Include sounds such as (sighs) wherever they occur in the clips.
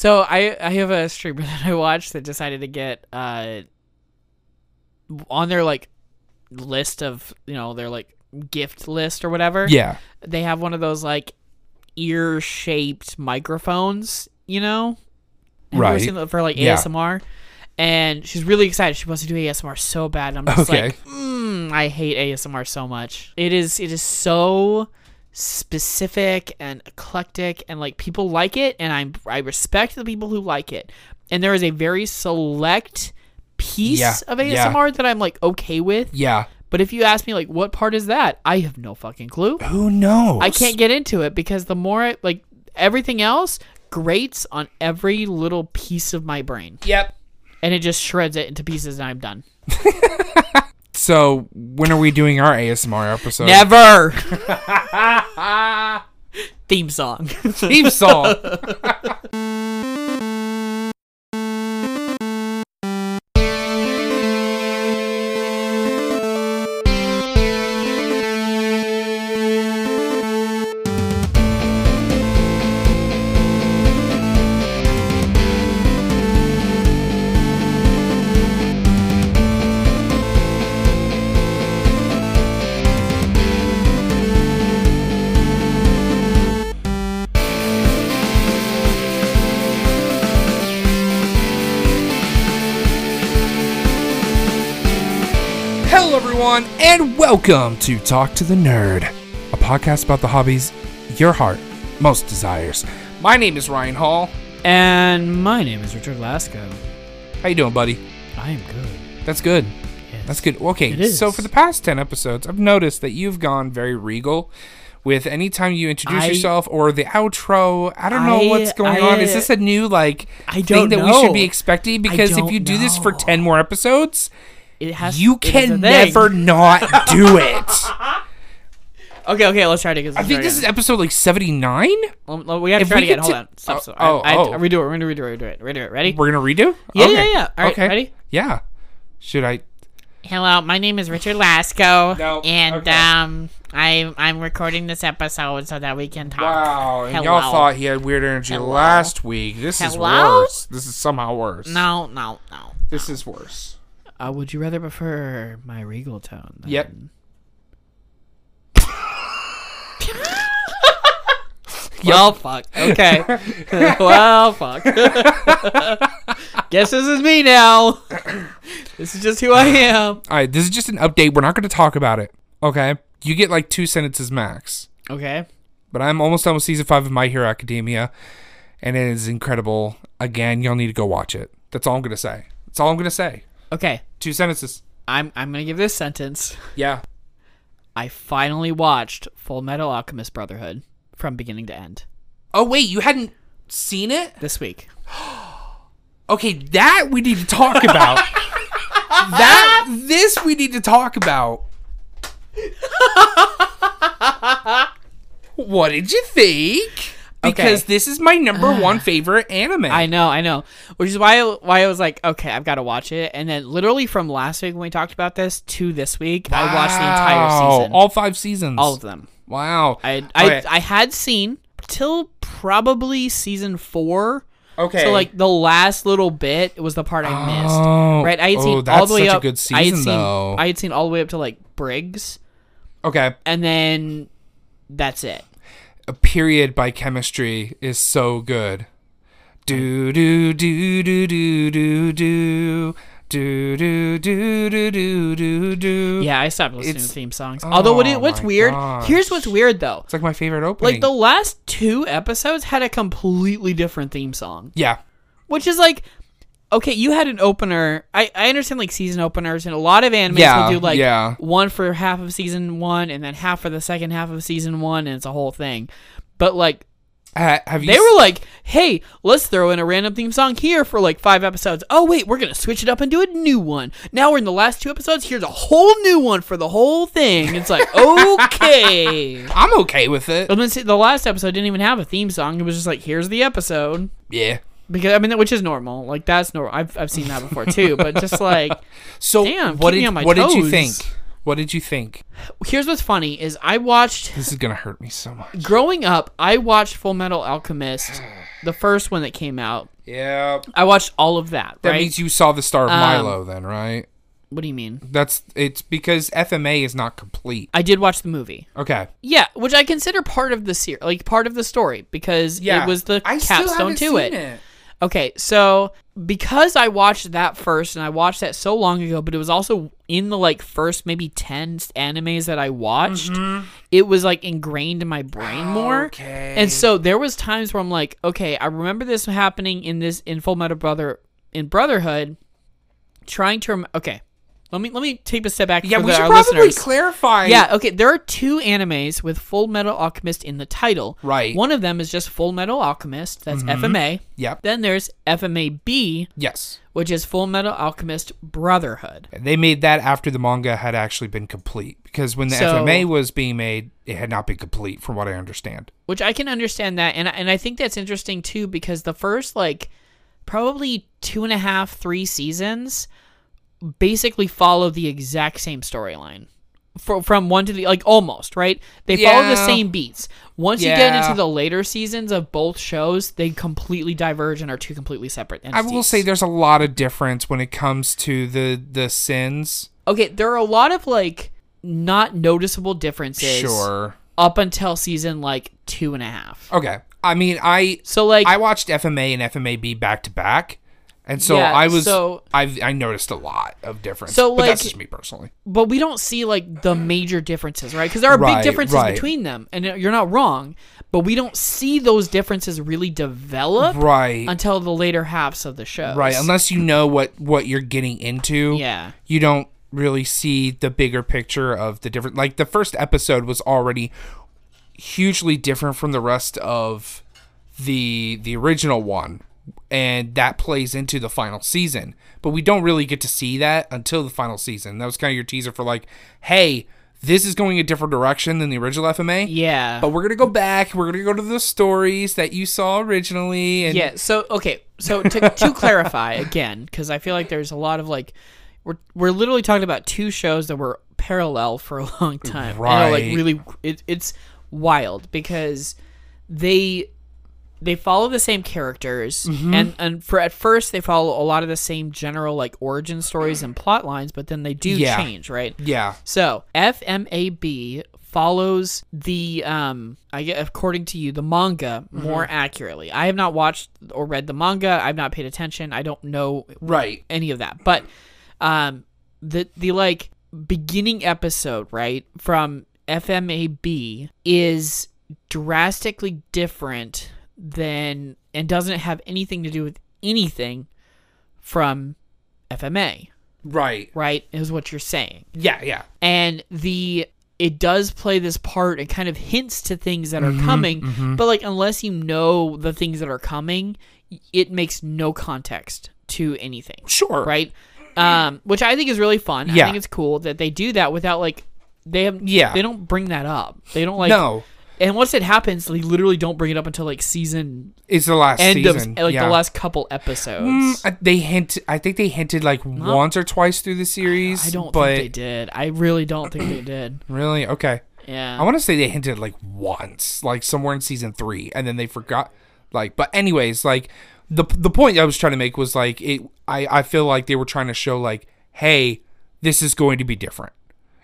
So I I have a streamer (laughs) that I watch that decided to get uh on their like list of you know their like gift list or whatever. Yeah. They have one of those like ear shaped microphones, you know? Have you Right. seen for like Yeah. ASMR? And she's really excited. She wants to do ASMR so bad. I'm just Okay. like, mm, I hate ASMR so much. It is it is so specific and eclectic and like people like it and I'm I respect the people who like it. And there is a very select piece Yeah, of yeah. ASMR that I'm like okay with. Yeah. But if you ask me like what part is that? I have no fucking clue. Who knows? I can't get into it because the more like everything else grates on every little piece of my brain Yep. and it just shreds it into pieces and I'm done. (laughs) So when are we doing our ASMR episode? Never. (laughs) Theme song. Theme song. (laughs) and welcome to Talk to the Nerd, a podcast about the hobbies your heart most desires. My name is Ryan Hall. and my name is Richard Lasco. How you doing, buddy? I am good. That's good. Yes. That's good. Okay, so for the past 10 episodes, I've noticed that you've gone very regal with anytime you introduce I- yourself or the outro. I don't know what's going I- on. Is this a new like I thing don't that we should be expecting because if don't you do this for 10 more episodes, It has you it is a can never not do it. (laughs) Okay, okay, let's try it again. I think this is episode like 79. Um, well, we have to if try we it again. Hold t- on. Stop. oh, stop. oh, I, I, oh. redo it. We're gonna redo it. Redo it. Redo it. Ready? We're going to redo? Yeah, Okay. yeah, yeah. All right, okay. ready? Yeah. Should I Hello, my name is Richard Lasco, No, and okay. um, I'm I'm recording this episode so that we can talk. Wow, and Hello. y'all thought he had weird energy Hello. last week. This is worse. This is somehow worse. No, no, no. This is worse. Uh, would you rather prefer my regal tone? Then? Yep. (laughs) (laughs) Well, fuck. Okay. well, fuck. Guess this is me now. (coughs) this is just who I am. All right, this is just an update. We're not going to talk about it. Okay? You get like two sentences max. Okay. But I'm almost done with season five of My Hero Academia, and it is incredible. Again, y'all need to go watch it. That's all I'm going to say. That's all I'm going to say. Okay. Two sentences. I'm I'm gonna give this sentence. Yeah. I finally watched Full Metal Alchemist Brotherhood from beginning to end Oh, wait, you hadn't seen it? this week. (gasps) Okay, that we need to talk about. (laughs) that this we need to talk about. (laughs) what did you think? Because Okay. this is my number one favorite anime. I know, I know. Which is why why I was like, okay, I've got to watch it. And then literally from last week when we talked about this to this week, I watched the entire season, all five seasons, all of them. Wow. I I, Okay. I had seen till probably season four. okay. So like the last little bit was the part I missed. Oh, right, I had oh, seen all the way such a up. good I had seen though. I had seen all the way up to like Briggs, okay. and then that's it period by chemistry is so good. Do do do do do do do. Do do do do do do do. Yeah, I stopped listening it's, to theme songs. Oh, Although what what's weird, gosh. here's what's weird though. It's like my favorite opening. Like the last two episodes had a completely different theme song. Yeah. Which is like okay, you had an opener. I, I understand like season openers, and a lot of animes Yeah, will do like yeah. one for half of season one, and then half for the second half of season one, and it's a whole thing. But like Uh, have you? they s- were like, hey, let's throw in a random theme song here for like five episodes. Oh wait, we're gonna switch it up and do a new one. Now we're in the last two episodes. Here's a whole new one for the whole thing. It's like (laughs) okay. I'm okay with it. But then see, the last episode didn't even have a theme song. It was just like, here's the episode. Yeah. Because I mean, which is normal. Like that's normal. I've I've seen that before too. But just (laughs) like, So Damn, what did on my what did you think? What did you think? here's what's funny is I watched This is gonna hurt me so much. growing up. I watched Full Metal Alchemist (sighs) the first one that came out. Yeah. I watched all of that. That right? means you saw the Star of Um, Milo then, right? what do you mean? That's it's because FMA is not complete. I did watch the movie. Okay. Yeah, which I consider part of the series, like part of the story, because yeah. it was the I capstone to it. Okay, so because I watched that first, and I watched that so long ago, but it was also in the like first maybe ten animes that I watched. Mm-hmm. It was like ingrained in my brain more. Okay. And so there was times where I'm like, okay, I remember this happening in this in Full Metal Brother in Brotherhood. Trying to rem- okay, let me let me take a step back. Yeah, we the- should probably listeners. clarify. Yeah, okay. There are two animes with Full Metal Alchemist in the title. Right. Mm-hmm. One of them is just Full Metal Alchemist. That's FMA. Yep. Then there's FMAB, Yes. which is Full Metal Alchemist Brotherhood. They made that after the manga had actually been complete because when the So- FMA was being made, it had not been complete, from what I understand. Which I can understand that, and and I think that's interesting too because the first like probably two and a half, three seasons basically follow the exact same storyline. From one to the like almost right they follow the same beats once you get into the later seasons of both shows they completely diverge and are two completely separate I will say there's a lot of difference when it comes to the the sins. okay there are a lot of like not noticeable differences Sure. up until season like two and a half Okay. I mean, I so like I watched FMA and FMAB back to back, and so Yeah, I was so- I I noticed a lot of difference. So, but that's like- just me personally. but we don't see like the major differences, right? Because there are Right, big differences right. between them, and you're not wrong. But we don't see those differences really develop Right. until the later halves of the show. Right. Unless you know what what you're getting into. Yeah. You don't really see the bigger picture of the different. Like the first episode was already hugely different from the rest of the the original one and that plays into the final season but we don't really get to see that until the final season that was kind of your teaser for like hey this is going a different direction than the original fma Yeah. but we're gonna go back we're gonna go to the stories that you saw originally and yeah. So okay. So to, to (laughs) clarify again, because I feel like there's a lot of like, we're we're literally talking about two shows that were parallel for a long time. Know, like really, it, it's wild because they they follow the same characters Mm-hmm. and and for at first they follow a lot of the same general like origin stories and plot lines but then they do Yeah. change right yeah so fmab follows the um i get according to you the manga more Mm-hmm. accurately i have not watched or read the manga i've not paid attention i don't know right any of that. But um the the like beginning episode, right, from FMAB is drastically different than and doesn't have anything to do with anything from FMA, right right? Is what you're saying. yeah yeah And the it does play this part and kind of hints to things that are Mm-hmm, coming, but like unless you know the things that are coming, it makes no context to anything sure right? Um, which I think is really fun. I Yeah. think it's cool that they do that without like they have Yeah. they don't bring that up. They don't like no and once it happens, they literally don't bring it up until like season it's the last end season of like yeah. the last couple episodes. Mm, they hint. I think they hinted like once or twice through the series. I don't but think they did. I really don't think they did. (clears throat) really okay. Yeah. I want to say they hinted like once, like somewhere in season three, and then they forgot. Like, but anyways, like the the point I was trying to make was like it. I I feel like they were trying to show like, hey, this is going to be different.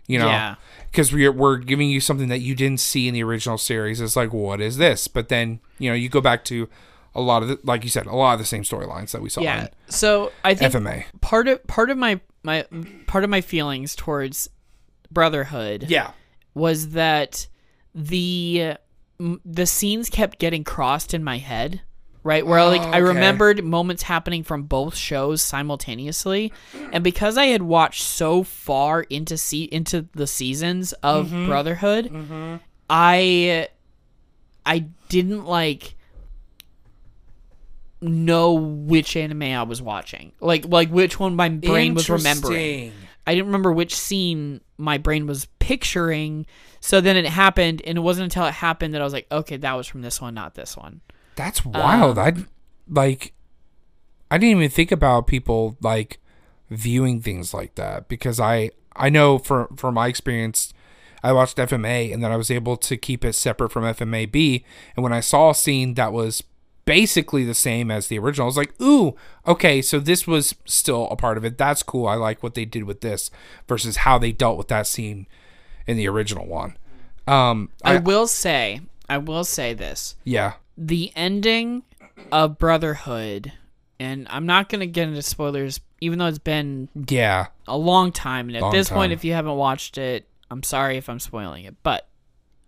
You know, Yeah. Because we're we're giving you something that you didn't see in the original series. It's like, what is this? But then you know you go back to a lot of the, like you said, a lot of the same storylines that we saw yeah. So I think FMA. part of part of my my part of my feelings towards Brotherhood Yeah. was that the the scenes kept getting crossed in my head right? Where like oh, i okay. remembered moments happening from both shows simultaneously. And because i had watched so far into see into the seasons of mm-hmm. brotherhood mm-hmm. i i didn't like know which anime i was watching. Like like which one my brain was remembering. I didn't remember which scene my brain was picturing. So then it happened, and it wasn't until it happened that I was like, okay, that was from this one, not this one. That's wild. I like I didn't even think about people like viewing things like that because I I know for for my experience I watched FMA and then I was able to keep it separate from FMAB and when I saw a scene that was basically the same as the original. I was like, ooh, okay, so this was still a part of it. That's cool. I like what they did with this versus how they dealt with that scene in the original one. Um, I I, will say, I will say this. yeah, the ending of Brotherhood, and I'm not gonna get into spoilers, even though it's been yeah, a long time. And at Long this point, if you haven't watched it, I'm sorry if I'm spoiling it. But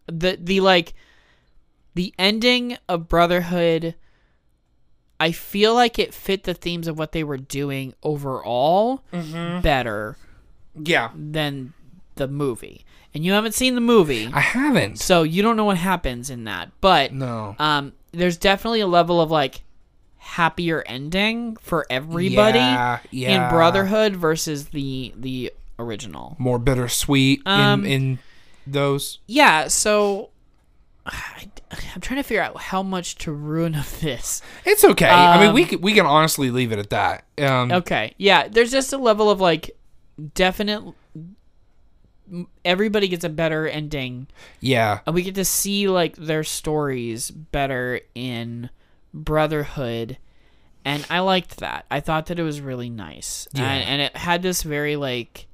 the the like the ending of Brotherhood, I feel like it fit the themes of what they were doing overall Mm-hmm. better yeah. than the movie. And you haven't seen the movie, I haven't. so you don't know what happens in that. But No. um, there's definitely a level of like happier ending for everybody Yeah, yeah. in Brotherhood versus the the original. More bittersweet Um, in in those. Yeah, so I, I'm trying to figure out how much to ruin of this. It's okay. I mean, um, we can, we can honestly leave it at that. Um, Okay, yeah, there's just a level of like definite. Everybody gets a better ending, yeah, and we get to see like their stories better in Brotherhood, and I liked that. I thought that it was really nice, Yeah. and, and it had this very like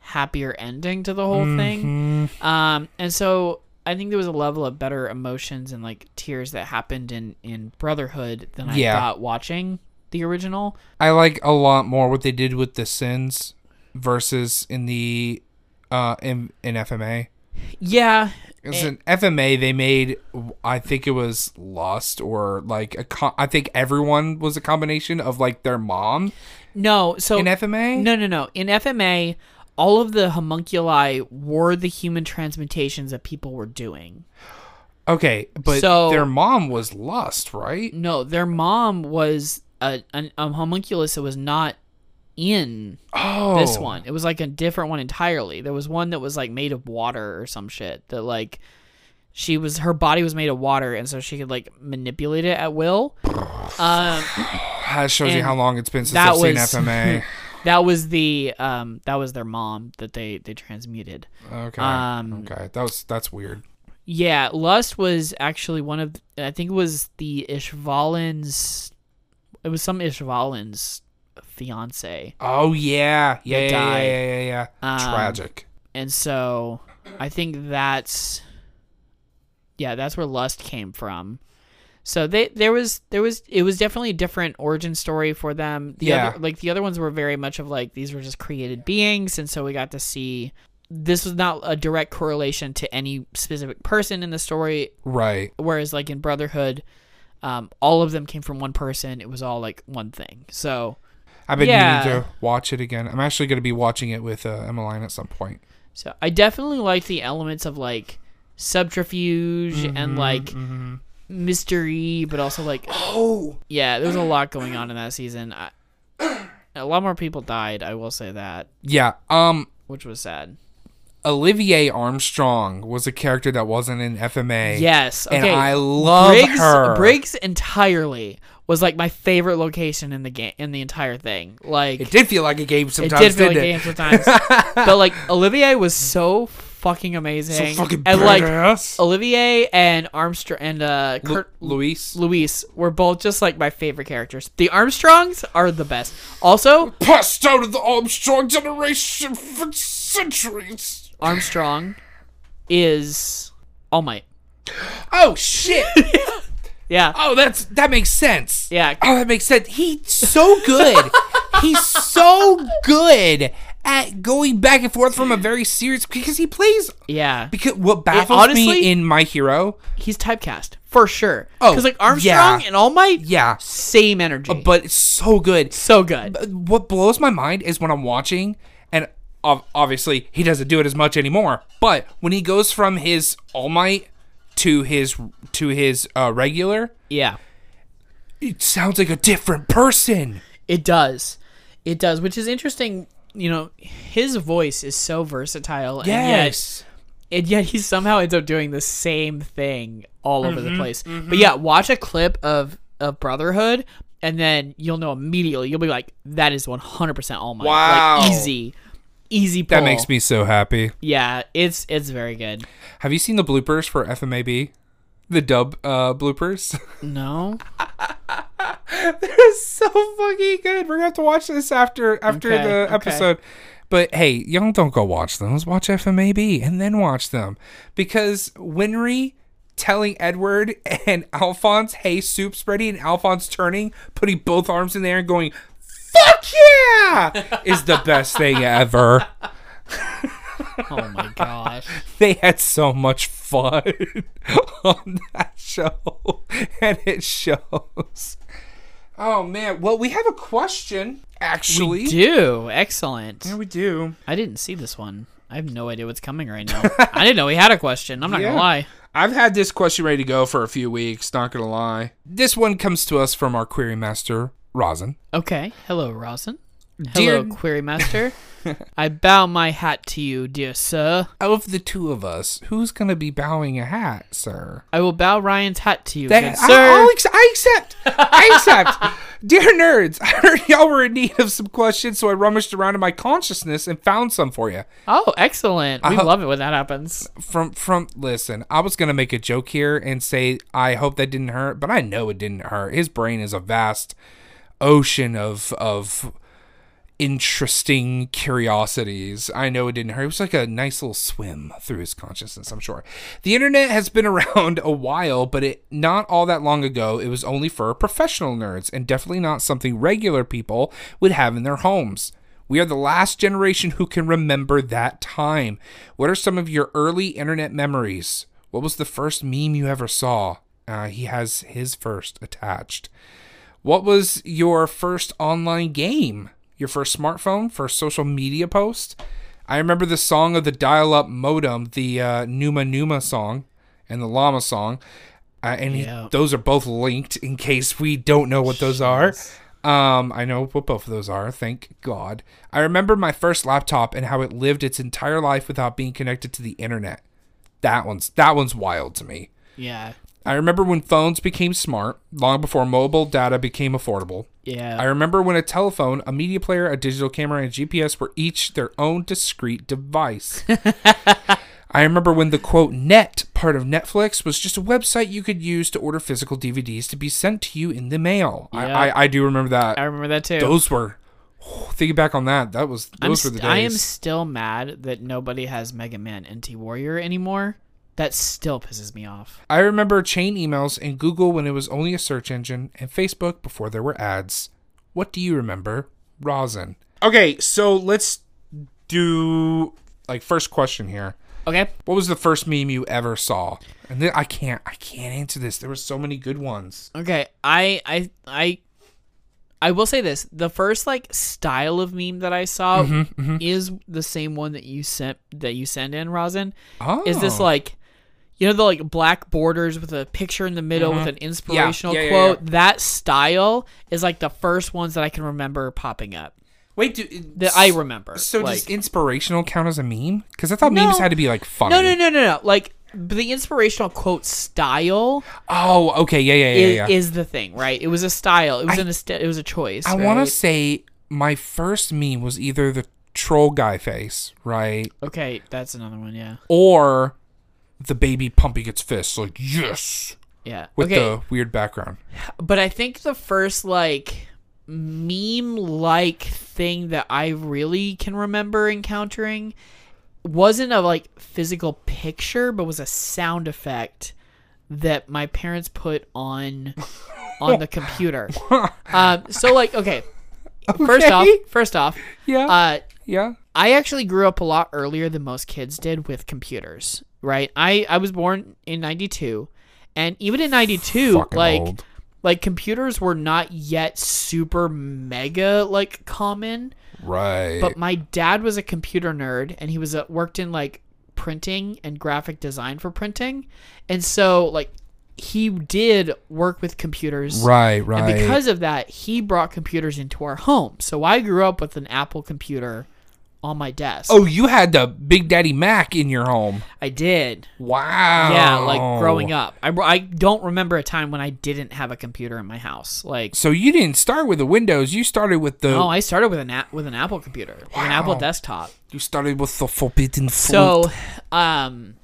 happier ending to the whole thing. Mhm. Um, and so I think there was a level of better emotions and like tears that happened in in Brotherhood than I Yeah. got watching the original. I like a lot more what they did with the sins versus in the uh in in FMA. Yeah, it's an FMA they made I think it was Lust or like a co- I think everyone was a combination of like their mom no. So in FMA. no, no, no. In FMA, all of the homunculi were the human transmutations that people were doing. Okay, but So- their mom was Lust, right? No, their mom was a, an, a homunculus that was not in Oh, this one. It was like a different one entirely. There was one that was like made of water or some shit that like she was her body was made of water and so she could like manipulate it at will. (sighs) Um That shows you how long it's been since that I've seen FMA. (laughs) that was the um that was their mom that they they transmuted. Okay, Um, okay, that was that's weird. Yeah, Lust was actually one of I think it was the Ishvalan's it was some Ishvalan's fiance. Oh yeah, yeah, yeah, yeah, yeah, yeah, yeah. Um, Tragic. and so I think that's yeah, that's where lust came from. So they there was there was it was definitely a different origin story for them. The Yeah. other, like the other ones were very much of like these were just created beings, and so we got to see this was not a direct correlation to any specific person in the story. Right. Whereas like in Brotherhood, um, all of them came from one person. It was all like one thing. So I've been Yeah. meaning to watch it again. I'm actually going to be watching it with uh, Emmeline at some point. So I definitely like the elements of like subterfuge and like mystery, but also like Oh, yeah, there's a lot going on in that season. I, a lot more people died. I will say that, yeah. Um, which was sad. Olivier Armstrong was a character that wasn't in FMA. Yes, okay. and I love Briggs, her. Briggs entirely was like my favorite location in the game in the entire thing. Like It did feel like a game sometimes. it did feel like didn't a it? game sometimes, (laughs) but like Olivier was so fucking amazing. So fucking and like badass. Olivier and Armstrong and uh Lu- Kurt Luis. Luis were both just like my favorite characters. The Armstrongs are the best. Also, Passed out of the Armstrong generation for centuries. Armstrong is All Might. Oh shit! (laughs) Yeah. Oh, that's that makes sense. Yeah. Oh, that makes sense. He's so good. (laughs) He's so good at going back and forth from a very serious because he plays Yeah. because what baffles honestly- me in My Hero, He's typecast for sure. Oh, Because like Armstrong yeah. and All Might, yeah, same energy. Uh, but it's so good. so good. What blows my mind is when I'm watching, and obviously he doesn't do it as much anymore. But when he goes from his All Might to his to his uh, regular, Yeah. it sounds like a different person. It does. It does, which is interesting. You know, his voice is so versatile, and Yes. yet, and yet he somehow ends up doing the same thing all over Mm-hmm, the place. But yeah, watch a clip of of Brotherhood, and then you'll know immediately. You'll be like, "That is one hundred percent All Might." Wow. like, easy, easy. Pull. That makes me so happy. Yeah, it's it's very good. Have you seen the bloopers for FMAB? The dub uh, bloopers. (laughs) No. (laughs) They're so fucking good. We're gonna have to watch this after after Okay, the okay. episode. But hey, y'all don't go watch them. Let's watch FMAB and then watch them because Winry telling Edward (laughs) and Alphonse, "Hey, soup spreading," and Alphonse turning, putting both arms in there and going, "Fuck yeah!" is the best thing ever. (laughs) Oh my gosh. They had so much fun (laughs) on that show, and it shows. Oh man! Well, we have a question actually. We do. Excellent. Yeah, we do. I didn't see this one. I have no idea what's coming right now. I didn't know he had a question. I'm not (laughs) Yeah. gonna lie. I've had this question ready to go for a few weeks, not gonna lie. This one comes to us from our query master, Rosin. Okay. Hello, Rosin. Dear- (laughs) Hello, Query Master. I bow my hat to you, dear sir. Of the two of us, who's gonna be bowing a hat, sir? I will bow Ryan's hat to you, That, good I, sir. I'll ex- I accept. I accept. (laughs) Dear nerds, I heard y'all were in need of some questions, so I rummaged around in my consciousness and found some for you. oh, excellent. We Uh, love it when that happens. From from listen, I was gonna make a joke here and say I hope that didn't hurt, but I know it didn't hurt. His brain is a vast ocean of of interesting curiosities. I know it didn't hurt. It was like a nice little swim through his consciousness, I'm sure. The internet has been (laughs) around a while, but it not all that long ago, it was only for professional nerds and definitely not something regular people would have in their homes. We are the last generation who can remember that time. What are some of your early internet memories? What was the first meme you ever saw? Uh, he has his first attached. What was your first online game? Your first smartphone? First social media post? I remember the song of the dial up modem, the uh, Numa Numa song and the Llama song. Uh, and he- those are both linked in case we don't know what those are. Um, I know what both of those are, thank God. I remember my first laptop and how it lived its entire life without being connected to the internet. That one's that one's wild to me. Yeah. I remember when phones became smart, long before mobile data became affordable. Yeah. I remember when a telephone, a media player, a digital camera, and GPS were each their own discrete device. (laughs) I remember when the quote net part of Netflix was just a website you could use to order physical DVDs to be sent to you in the mail. I, Yeah. I, I do remember that. I remember that too. Those were thinking back on that. That was I'm those were st- the I am still mad that nobody has Mega Man NT Warrior anymore. That still pisses me off. I remember chain emails and Google when it was only a search engine, and Facebook before there were ads. What do you remember, Rosin? Okay, so let's do like first question here. Okay. What was the first meme you ever saw? And then I can't I can't answer this. There were so many good ones. Okay. I I I I will say this: the first like style of meme that I saw Mm-hmm, is the same one that you sent that you send in, Rosin. Oh, Is this like you know the like black borders with a picture in the middle with an inspirational Mm-hmm. yeah, yeah, quote? That style is like the first ones that I can remember popping up. wait? Do, That I remember. so like, does inspirational count as a meme? Because I thought memes had to be like funny. No, no, no, no, no. Like the inspirational quote style Oh, okay, yeah, yeah, yeah, is, yeah. is the thing, right? It was a style. It was I- an est- it was a choice. I want to say my first meme was either the troll guy face, right? Okay, that's another one. Yeah, or the baby pumping its fists like yes! Yeah. with okay, the weird background. But I think the first like meme like thing that I really can remember encountering wasn't a like physical picture, but was a sound effect that my parents put on (laughs) on the computer. um, so like, okay, (laughs) first off, first off, yeah. uh, yeah. I actually grew up a lot earlier than most kids did with computers, right? I, I was born in 92 and even in 92 Fucking like old. like computers were not yet super mega like common, right but my dad was a computer nerd and he was uh, worked in like printing and graphic design for printing. And so like he did work with computers. right right And because of that, he brought computers into our home. So I grew up with an Apple computer on my desk. oh you had the big daddy mac in your home I did. wow Yeah, like growing up. I, I don't remember a time when I didn't have a computer in my house. Like, so you didn't start with the windows you started with the no, I started with an app with an Apple computer, with an Apple desktop. you started with the forbidden fruit So, um,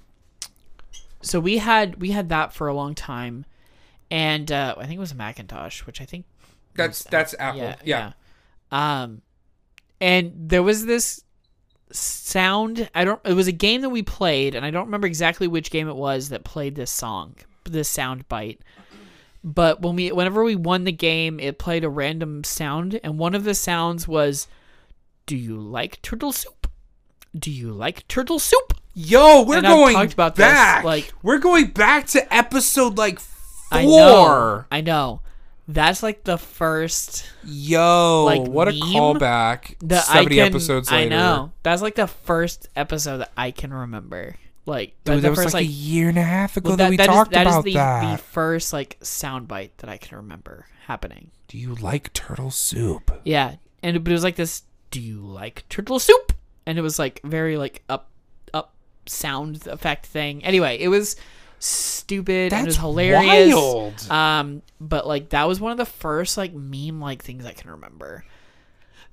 so we had we had that for a long time, and uh, I think it was a Macintosh, which I think That's that's Apple. Yeah. yeah. Um, and there was this sound. I don't. It was a game that we played, and I don't remember exactly which game it was that played this song, this sound bite. But when we, whenever we won the game, it played a random sound, and one of the sounds was, "Do you like turtle soup? Do you like turtle soup?" Yo, we're And I've going talked about this, back. like- we're going back to episode like four. I know. I know. That's like the first Yo, Like, what a callback. that Seventy I can. episodes later. I know. That's like the first episode that I can remember. Like Dude, the that was first like, a year and a half ago well, that, we that is- talked that is about the, that. the first like soundbite that I can remember happening. Do you like turtle soup? Yeah, and it, but it was like this. Do you like turtle soup? And it was like very like up up sound effect thing. Anyway, it was stupid and it was hilarious. wild. Um, but like that was one of the first like meme like things I can remember.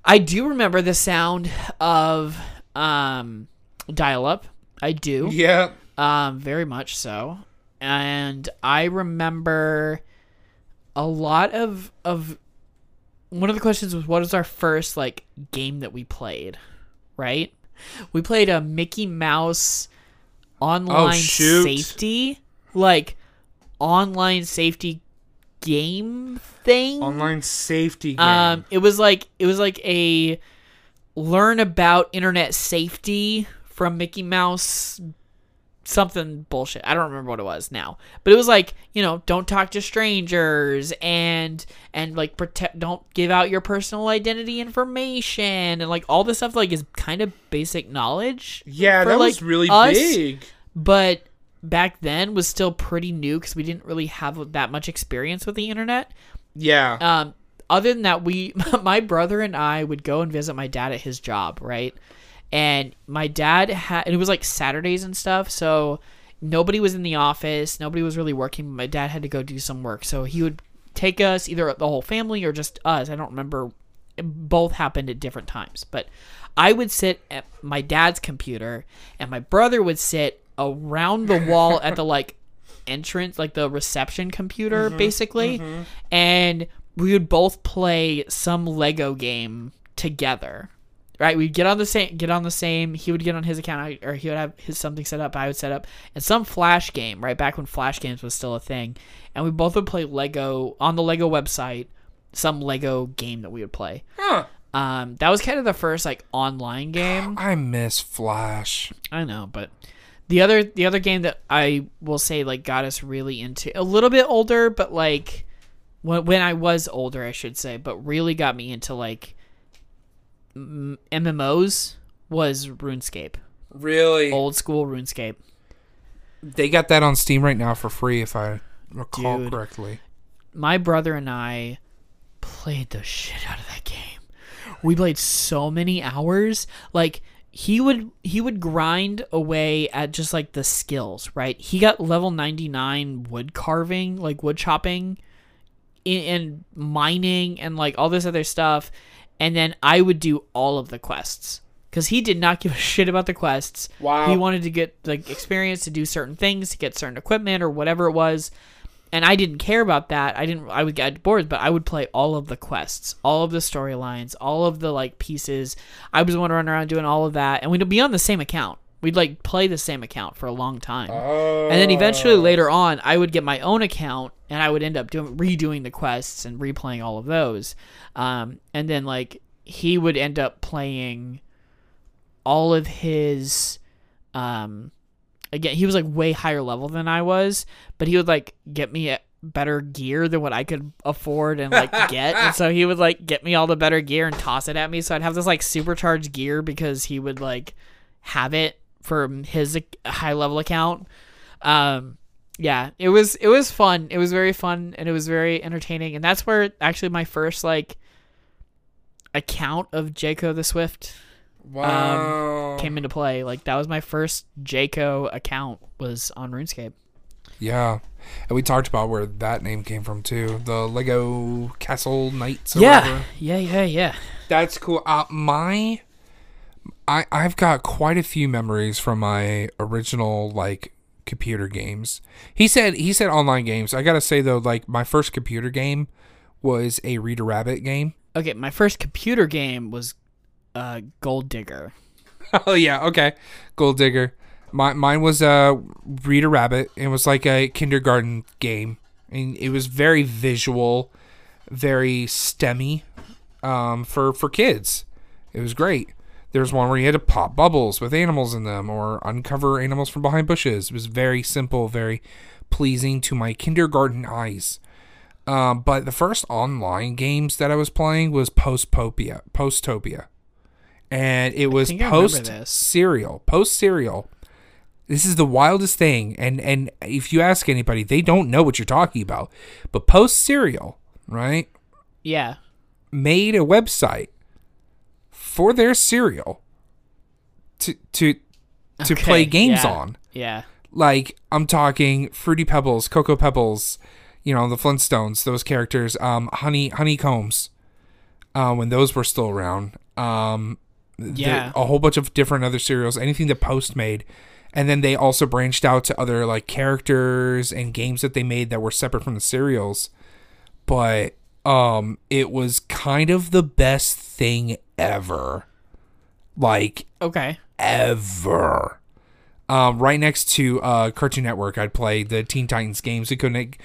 I do remember the sound of um dial up. I do. Yeah. Um, very much so. And I remember a lot of of one of the questions was what was our first like game that we played, right? We played a Mickey Mouse online shoot. safety, like online safety game thing. Online safety game. Um, it was like it was like a learn about internet safety from Mickey Mouse something bullshit. I don't remember what it was now. But it was like, you know, don't talk to strangers and and like protect don't give out your personal identity information and like all this stuff like is kind of basic knowledge. yeah, for, that like, was really us. big. But back then was still pretty new cuz we didn't really have that much experience with the internet. Yeah. Um, other than that, we, (laughs) my brother and I would go and visit my dad at his job, right? And my dad had, and it was like Saturdays and stuff, so nobody was in the office, nobody was really working. My dad had to go do some work, so he would take us, either the whole family or just us. I don't remember. Both happened at different times, but I would sit at my dad's computer, and my brother would sit around the wall at the like (laughs) entrance, like the reception computer, mm-hmm, basically, mm-hmm. and we would both play some Lego game together. Right, we'd get on the same, get on the same. He would get on his account, or he would have his something set up. I would set up, and some Flash game. Right back when Flash games was still a thing, and we both would play Lego on the Lego website. Some Lego game that we would play. Huh. Um, that was kind of the first like online game. (sighs) I miss Flash. I know, but the other the other game that I will say like got us really into a little bit older, but like when when I was older, I should say, but really got me into like MMOs was RuneScape, Really? old school RuneScape. They got that on Steam right now for free, if I recall Dude. correctly. My brother and I played the shit out of that game. We played so many hours. Like he would he would grind away at just like the skills, right? He got level 99 wood carving, like wood chopping and, and mining and like all this other stuff. And then I would do all of the quests cuz he did not (laughs) give a shit about the quests. Wow. He wanted to get like experience to do certain things, to get certain equipment or whatever it was and I didn't care about that. I didn't. I would get bored, but I would play all of the quests, all of the storylines, all of the like pieces. I was the one running around doing all of that, and we'd be on the same account. We'd like play the same account for a long time, and then eventually later on, I would get my own account, and I would end up doing redoing the quests and replaying all of those. Um, and then like he would end up playing all of his um again he was like way higher level than i was but he would like get me a better gear than what i could afford and like (laughs) get. And so he would like get me all the better gear and toss it at me. So i'd have this like supercharged gear because he would like have it for his high level account um yeah it was it was fun it was very fun and it was very entertaining and that's where actually my first like account of Jayko the Swift Wow. came into play. Like that was my first Jayko account was on RuneScape. yeah. And we talked about where that name came from too. The Lego Castle Knights or Yeah, whatever. yeah, yeah, yeah. That's cool. Uh, my, I I've got quite a few memories from my original like computer games. He said he said online games. I gotta say though, like my first computer game was a Reader Rabbit game. Okay, my first computer game was uh, Gold Digger. (laughs) oh yeah, okay, Gold Digger. My mine was uh, Reader Rabbit. It was like a kindergarten game, and it was very visual, very STEMmy, um, for for kids. It was great. There was one where you had to pop bubbles with animals in them or uncover animals from behind bushes. It was very simple, very pleasing to my kindergarten eyes. Um, but the first online games that I was playing was Postopia, Postopia, and it was think I remember post cereal, post cereal. This is the wildest thing, and and if you ask anybody, they don't know what you're talking about. But post cereal, right? Yeah. made a website for their cereal to to to Okay, play games yeah. on. Yeah. Like I'm talking Fruity Pebbles, Cocoa Pebbles, you know, the Flintstones, those characters, um honey honeycombs. Uh, when those were still around. Um the- Yeah. a whole bunch of different other cereals, anything that Post made. And then they also branched out to other like characters and games that they made that were separate from the cereals but um it was kind of the best thing ever like Okay. ever um right next to uh cartoon network i'd play the teen titans games the connect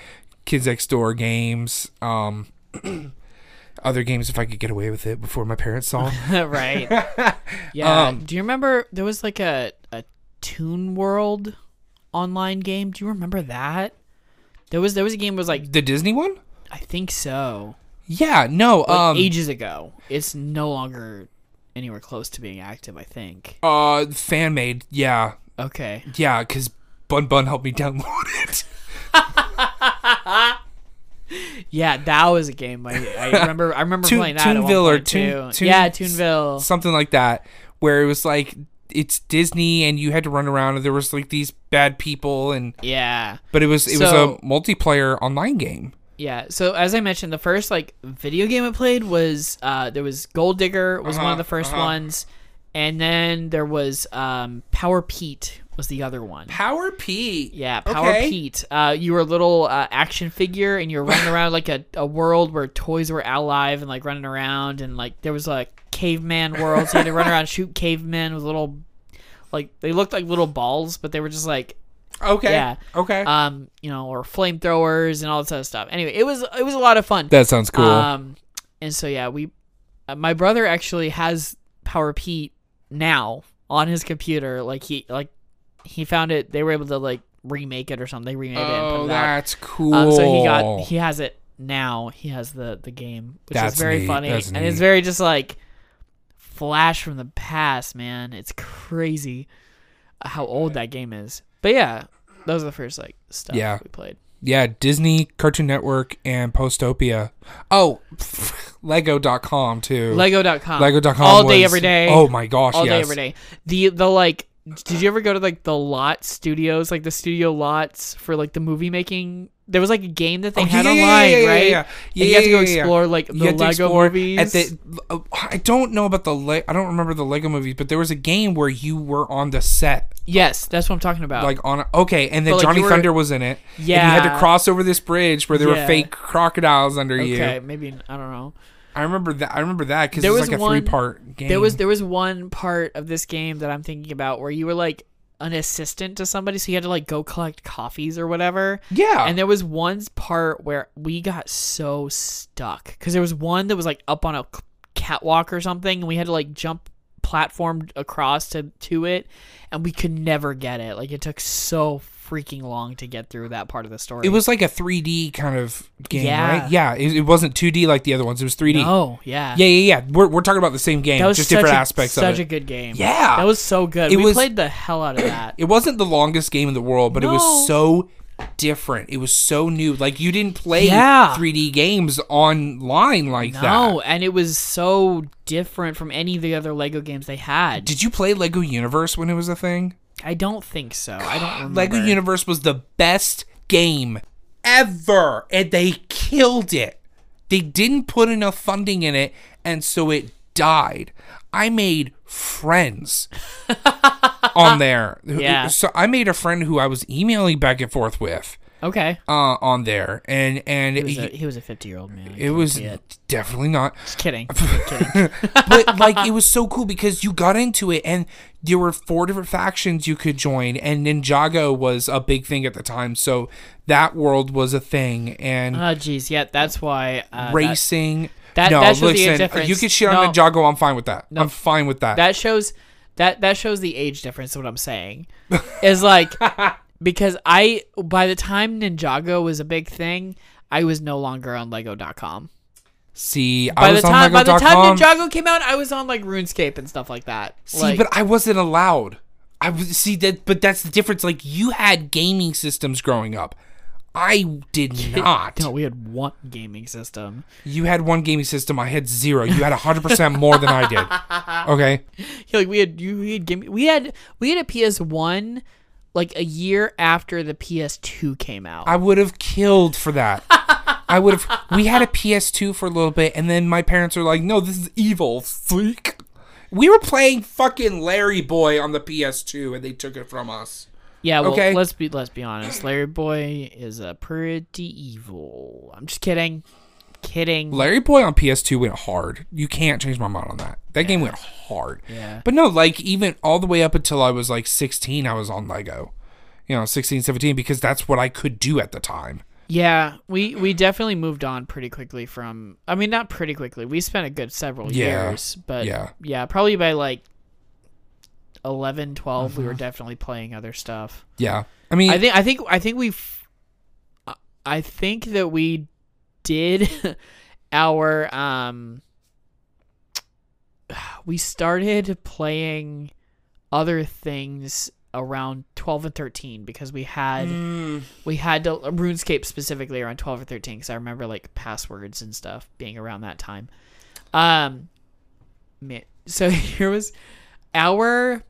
kids next door games um (clears throat) other games if i could get away with it before my parents saw (laughs) right. (laughs) Yeah. Um, Do you remember there was like a a Toon World online game? Do you remember that? There was there was a game that was like the disney one I think so. yeah no Like um ages ago. It's no longer anywhere close to being active, I think. uh fan made yeah Okay. yeah because bun bun helped me download it (laughs) Yeah, that was a game I, I (laughs) remember I remember Toon- playing that Toonville or Toon- too. Toon- yeah, Toonville. something like that where it was like it's Disney and you had to run around and there was like these bad people and Yeah. but it was it So- was a multiplayer online game. Yeah. So as I mentioned, the first like video game I played was uh there was Gold Digger was one Uh-huh, of the 1st uh-huh. ones, and then there was um Power Pete was the other one. Power Pete. Yeah, Power Okay. Pete. Uh, you were a little uh, action figure, and you were running (laughs) around like a, a world where toys were alive and like running around, and like there was like caveman world, so you had to run around and shoot cavemen with little, like they looked like little balls, but they were just like Okay. Yeah. Okay. um, you know, or flamethrowers and all this other stuff. Anyway, it was it was a lot of fun. that sounds cool. Um, and so yeah, we, uh, my brother actually has Power Pete now on his computer. Like he like he found it. They were able to like remake it or something. They remade it and oh, put it out. that's cool. Um, so he got he has it now. He has the the game, which That's is very neat. funny That's and it's very just like flash from the past, man. It's crazy how old that game is. But yeah, those are the first like stuff Yeah. we played. yeah, Disney, Cartoon Network, and Postopia. Oh, (laughs) Lego.com too. Lego.com. Lego.com all day every day. Oh my gosh, all yes. day every day. The the like did you ever go to like the lot studios, like the studio lots for like the movie making? There was like a game that they Oh, had yeah, yeah, online, yeah, yeah, right? yeah. Yeah, you had to go yeah, yeah, yeah. explore like the You had to Lego movies. At the, uh, I don't know about the Le- I don't remember the Lego movies, but there was a game where you were on the set, yes, that's what I'm talking about. like on. A, okay, and then But, like, Johnny were- Thunder was in it. and you had to cross over this bridge where there were fake crocodiles under okay, you. Okay, maybe I don't know. I remember that. I remember that because it There was was like a one- three part game. There was there was one part of this game that I'm thinking about where you were like an assistant to somebody, so you had to like go collect coffees or whatever. yeah, And there was one part where we got so stuck because there was one that was like up on a catwalk or something, and we had to like jump platform across to to it, and we could never get it. Like it took so freaking long to get through that part of the story. it was like a 3D kind of game, Yeah. right? Yeah, it, it wasn't 2D like the other ones. It was 3D. oh yeah, Yeah, yeah, yeah. We're, we're talking about the same game, just different a, aspects such a good game. Yeah. that was so good. It we was- played the hell out of (clears throat) that. It wasn't the longest game in the world, but it was so different. It was so new. Like you didn't play Yeah. 3D games online like No, that. No, and it was so different from any of the other Lego games they had. Did you play Lego Universe when it was a thing? I don't think so. I don't (gasps) remember. Lego Universe was the best game ever, and they killed it. They didn't put enough funding in it, and so it died. I made friends (laughs) on there. Yeah. So I made a friend who I was emailing back and forth with Okay. uh, on there, and and He was a, he- he was a 50 year old man. I it was it. definitely not. Just kidding. (laughs) Just kidding. but like it was so cool because you got into it and there were four different factions you could join and Ninjago was a big thing at the time so that world was a thing and Oh, geez. Yeah, that's why. Uh, racing that- no that shows the listen you can shit No. on Ninjago I'm fine with that I'm fine with that, that shows that that shows the age difference what I'm saying. (laughs) is like because I by the time Ninjago was a big thing, I was no longer on Lego.com. see By I the was time on by the time Ninjago came out, I was on like RuneScape and stuff like that. see like, but I wasn't allowed. I was see that but that's the difference. Like you had gaming systems growing up. I did (laughs) not. No, we had one gaming system. you had one gaming system. I had zero. You had 100% more than I did. (laughs) Okay? Yeah, like we had you we had game we had we had a PS One like a year after the PS2 came out. I would have killed for that. (laughs) I would have. We had a PS2 for a little bit, and then my parents were like, "No, this is evil, freak." We were playing fucking Larry Boy on the PS2, and they took it from us. yeah, well, okay. let's be let's be honest. Larry Boy is a pretty evil. I'm just kidding, kidding. Larry Boy on PS2 went hard. You can't change my mind on that. That game went hard. Yeah. But no, like even all the way up until I was like 16, I was on Lego. You know, 16, 17, because that's what I could do at the time. Yeah, we we definitely moved on pretty quickly from. I mean, not pretty quickly. We spent a good several Yeah, years, but yeah. yeah, probably by like 11, 12, we Mm-hmm. were definitely playing other stuff. Yeah. I mean, I think I think I think we I think that we did (laughs) our um (sighs) we started playing other things around 12 and 13 because we had mm, we had to RuneScape specifically around 12 or 13 cuz I remember like passwords and stuff being around that time. Um man, so (laughs) here was our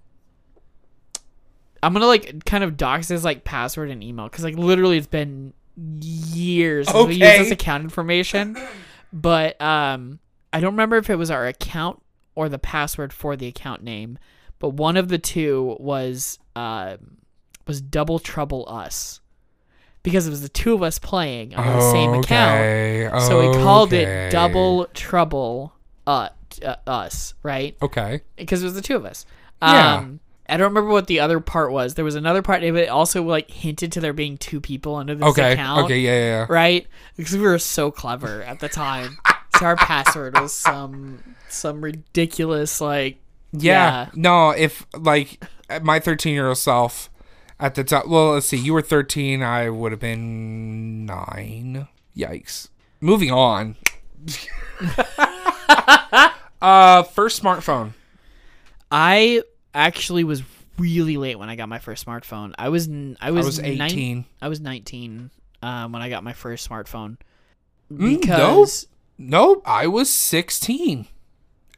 I'm gonna like kind of dox his like password and email because like literally it's been years since we used Okay. this account information. But um I don't remember if it was our account or the password for the account name, but one of the two was um was Double Trouble Us. Because it was the two of us playing on the same account. okay, So we called it Double Trouble uh, uh, Us, right? Okay. because it was the two of us. Yeah. Um, I don't remember what the other part was. There was another part, but it also like hinted to there being two people under this Okay. account. Okay. Yeah. Yeah. yeah. Right? Because we were so clever at the time. so our password was some some ridiculous like Yeah. No, if like my 13 year old self at the time, well, let's see, you were 13, I would have been nine. Yikes. Moving on. (laughs) uh, first smartphone. I actually was really late when I got my first smartphone. I was I I was, was nine- 18. I was 19 um, when I got my first smartphone. Mm, Because Nope, I was 16,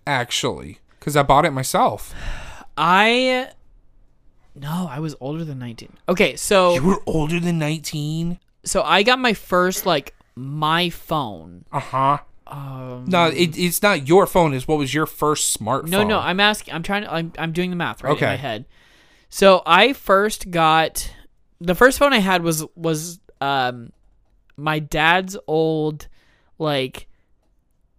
actually, because I bought it myself. I no, I was older than 19. Okay, so You were older than 19? so I got my first like my phone. Uh huh. Um, No, it, it's not your phone. It's what was your first smartphone? no, no, I'm asking. I'm trying to. I'm, I'm doing the math right in my head. So I first got the first phone I had was was um my dad's old like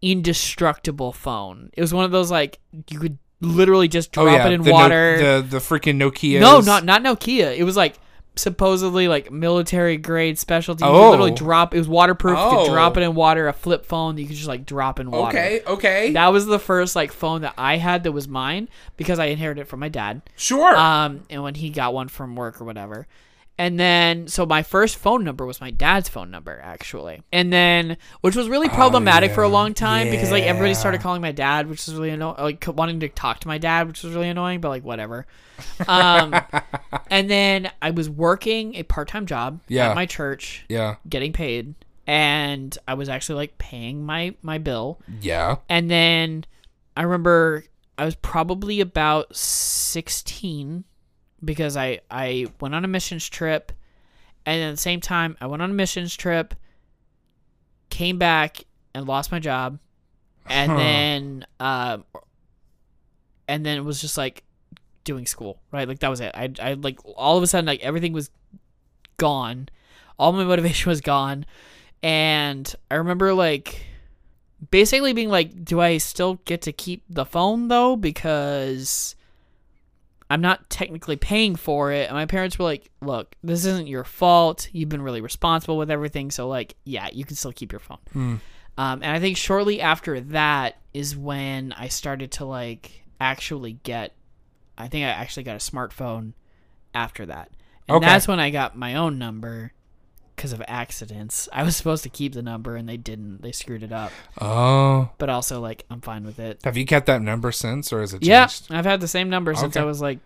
indestructible phone. It was one of those like you could literally just Oh, drop yeah, it in the No- water. the the freaking Nokia. No, not not Nokia. It was like supposedly like military grade specialty. You could Oh. literally drop. It was waterproof. You Oh. could drop it in water. A flip phone that you could just like drop in water. Okay, okay, That was the first like phone that I had that was mine because I inherited it from my dad. sure. Um, and when he got one from work or whatever. And then, so my first phone number was my dad's phone number, actually. And then, which was really problematic for a long time because, like, everybody started calling my dad, which was really annoying. Like, wanting to talk to my dad, which was really annoying, but, like, whatever. Um, (laughs) and then I was working a part time job Yeah. at my church, yeah, getting paid. And I was actually, like, paying my, my bill. yeah. And then I remember I was probably about 16 because I I went on a missions trip and at the same time I went on a missions trip came back and lost my job and Huh. then um and then it was just like doing school, right? Like that was it. I I like all of a sudden like everything was gone. All my (laughs) motivation was gone. And I remember like basically being like, do I still get to keep the phone though? Because I'm not technically paying for it. And my parents were like, look, this isn't your fault. You've been really responsible with everything. So, like, yeah, you can still keep your phone. Um, and I think shortly after that is when I started to, like, actually get, I think I actually got a smartphone after that. And Okay. that's when I got my own number because of accidents. I was supposed to keep the number and they didn't. They screwed it up. Oh, But also, like, I'm fine with it. have you kept that number since, or has it Yeah. I've had the same number since Okay. I was like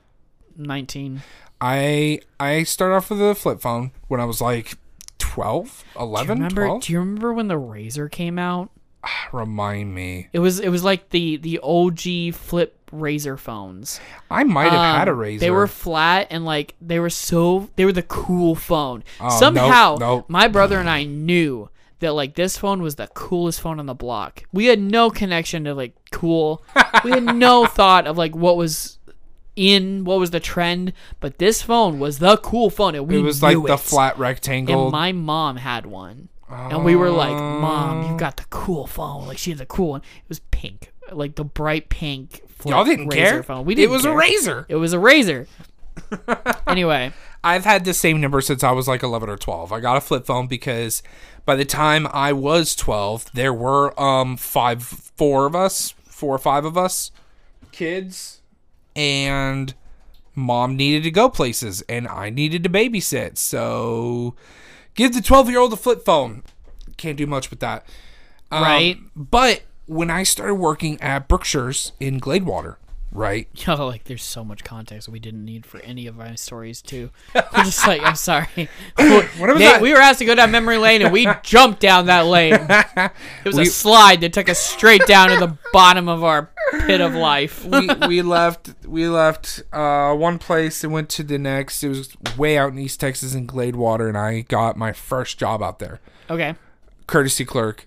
19. I I started off with a flip phone when I was like 12, 11, Do you 11, remember? 12. Do you remember when the Razor came out? (sighs) Remind me. It was it was like the the OG flip Razor phones. I might have had a Um, razor. They were flat and like they were so they were the cool phone. Oh, Somehow, nope. my brother and I knew that like this phone was the coolest phone on the block. We had no connection to like cool. we had no (laughs) thought of like what was in what was the trend, but this phone was the cool phone. And we It was like knew the flat rectangle. And my mom had one. And we were like, Mom, Oh. you got the cool phone. Like, she had the cool one. It was pink. Like, the bright pink flip Y'all didn't razor care. phone. We didn't it was care. a razor. It was a razor. (laughs) anyway, I've had the same number since I was like 11 or 12. I got a flip phone because by the time I was 12, there were um five, four of us, four or five of us, kids, and mom needed to go places, and I needed to babysit. So give the 12 year old a flip phone. Can't do much with that. Um, Right. But when I started working at Brookshire's in Gladewater, right? (laughs) yo, like, there's so much context we didn't need for any of my stories, too. We're just like, I'm sorry. (laughs) Nate, we were asked to go down memory lane, and we (laughs) jumped down that lane. It was We- a slide that took us straight down to the bottom of our pit of life. we we left we left uh one place and went to the next. It was way out in East Texas in Gladewater, and I got my first job out there, Okay. courtesy clerk.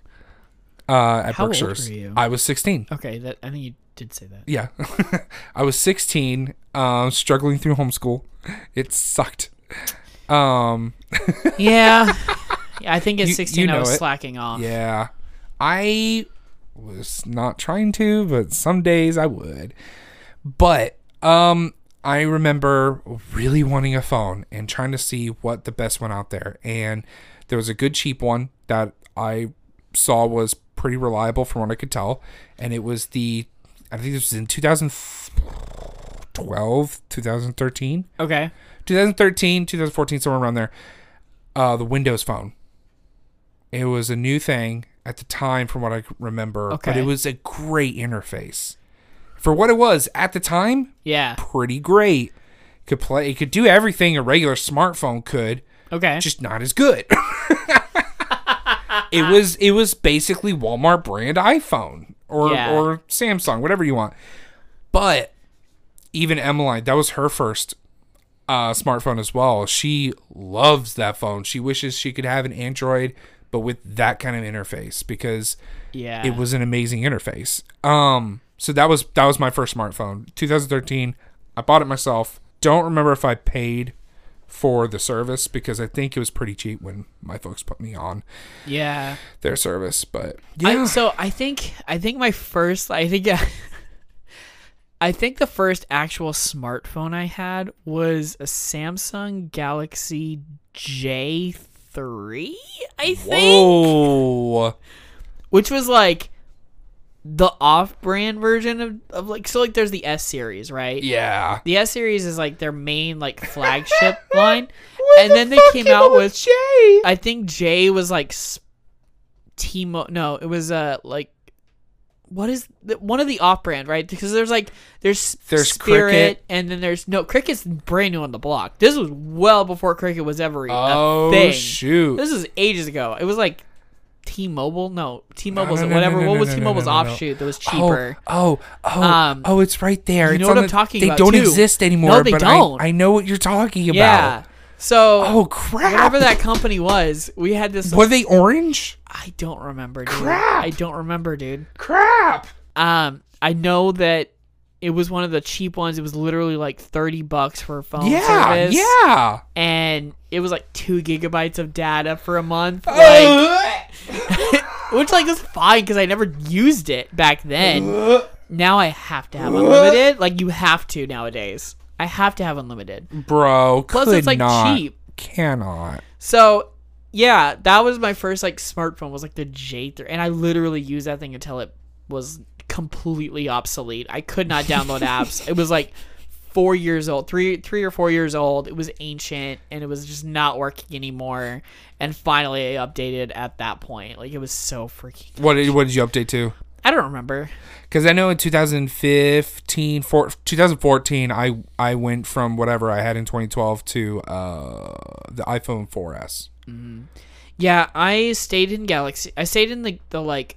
Uh, at How old Brookshire's. were you? I was 16. Okay. That I think you did say that. Yeah, (laughs) I was 16. Um, struggling through homeschool. It sucked. Um, (laughs) Yeah. yeah I think at You- 16 you I know was it. slacking off. yeah, I was not trying to, but some days I would. But um I remember really wanting a phone and trying to see what the best one out there. And there was a good cheap one that I saw was pretty reliable from what I could tell. And it was the I think this was in 2012, 2013. Okay. 2013, 2014, somewhere around there. Uh, the Windows Phone. It was a new thing at the time, from what I remember, Okay. but it was a great interface for what it was at the time. Yeah. Pretty great. Could play. It could do everything a regular smartphone could, Okay. just not as good. (laughs) it was. It was basically Walmart brand iPhone or Yeah. or Samsung, whatever you want. But even Emmeline, that was her first uh, smartphone as well. She loves that phone. She wishes she could have an Android, but with that kind of interface because yeah. it was an amazing interface. Um, so that was that was my first smartphone, 2013. I bought it myself. Don't remember if I paid for the service because I think it was pretty cheap when my folks put me on Yeah. their service. But I, yeah, so I think I think my first I think (laughs) I think the first actual smartphone I had was a Samsung Galaxy J3, I think, whoa, which was like the off-brand version of, of like so like there's the S series, right? yeah. The S series is like their main like (laughs) flagship line, and then they came out with Jay. I think J was like Timo. No, it was uh like what is the, one of the off-brand right? Because there's like there's There's Spirit, Cricket. and then there's no Cricket's brand new on the block. This was well before Cricket was ever Oh a thing. Oh shoot! This was ages ago. It was like T-Mobile. No, T-Mobile's no, no, whatever. no, what was T-Mobile's offshoot that was cheaper? Oh, oh, oh, Um, oh, it's right there. you It's know what I'm the- talking they about, They don't too. exist anymore. No, they but don't. I, I know what you're talking about. yeah. So Oh crap! whatever that company was, we had this. Were they orange? I don't remember, dude. Crap. I don't remember, dude. Crap! Um, I know that it was one of the cheap ones. It was literally like thirty bucks for a phone Yeah, service. yeah. and it was like two gigabytes of data for a month. Uh, like, (laughs) (laughs) which like was fine because I never used it back then. Uh. Now I have to have uh. unlimited. Like you have to nowadays. I have to have unlimited. Bro, Plus, it's like not, cheap. Cannot. So yeah, that was my first like smartphone. Was like the J3, and I literally used that thing until it was completely obsolete. I could not download apps. It was like four years old, three three or four years old. It was ancient, and it was just not working anymore. And finally, I updated at that point. Like it was so freaking. What did, what did you update to? I don't remember. Because I know in 2015, four, 2014, I I went from whatever I had in 2012 to uh, the iPhone 4S. Yeah, I stayed in Galaxy. I stayed in the the like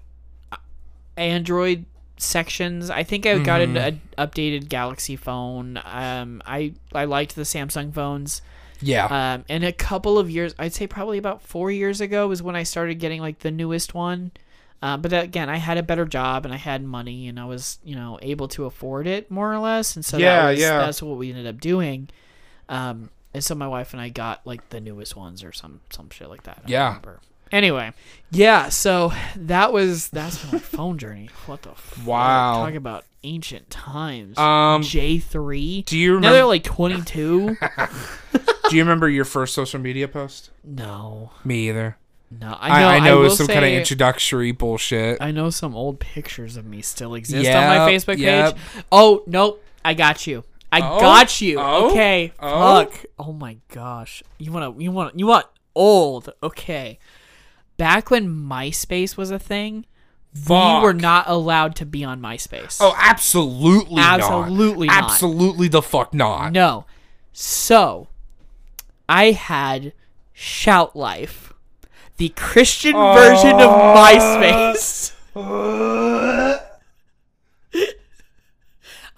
Android sections. I think I got an an updated Galaxy phone. Um, I I liked the Samsung phones. Yeah. Um, and a couple of years, I'd say probably about four years ago was when I started getting like the newest one. Uh, but that, again, I had a better job and I had money and I was, you know, able to afford it more or less. And so Yeah, that was, yeah. that's what we ended up doing. Um, and so my wife and I got like the newest ones or some some shit like that. I Yeah. remember. Anyway, yeah. So that was that's my phone journey. What the fuck? Wow. Talk about ancient times. Um, J three. do you Now they're remember? like twenty two. (laughs) do you remember your first social media post? no. Me either. No, I I know. I, I, know it was some kind of introductory bullshit. I know some old pictures of me still exist on my Facebook page. Oh nope, I got you. I Oh, got you. oh, okay. oh. Fuck. Oh my gosh. You wanna? You want? You want old? Okay. Back when MySpace was a thing, Fuck. we were not allowed to be on MySpace. Oh, absolutely, Absolutely not. not. Absolutely the fuck not. No. So, I had ShoutLife, the Christian version of oh. MySpace. (laughs) (laughs)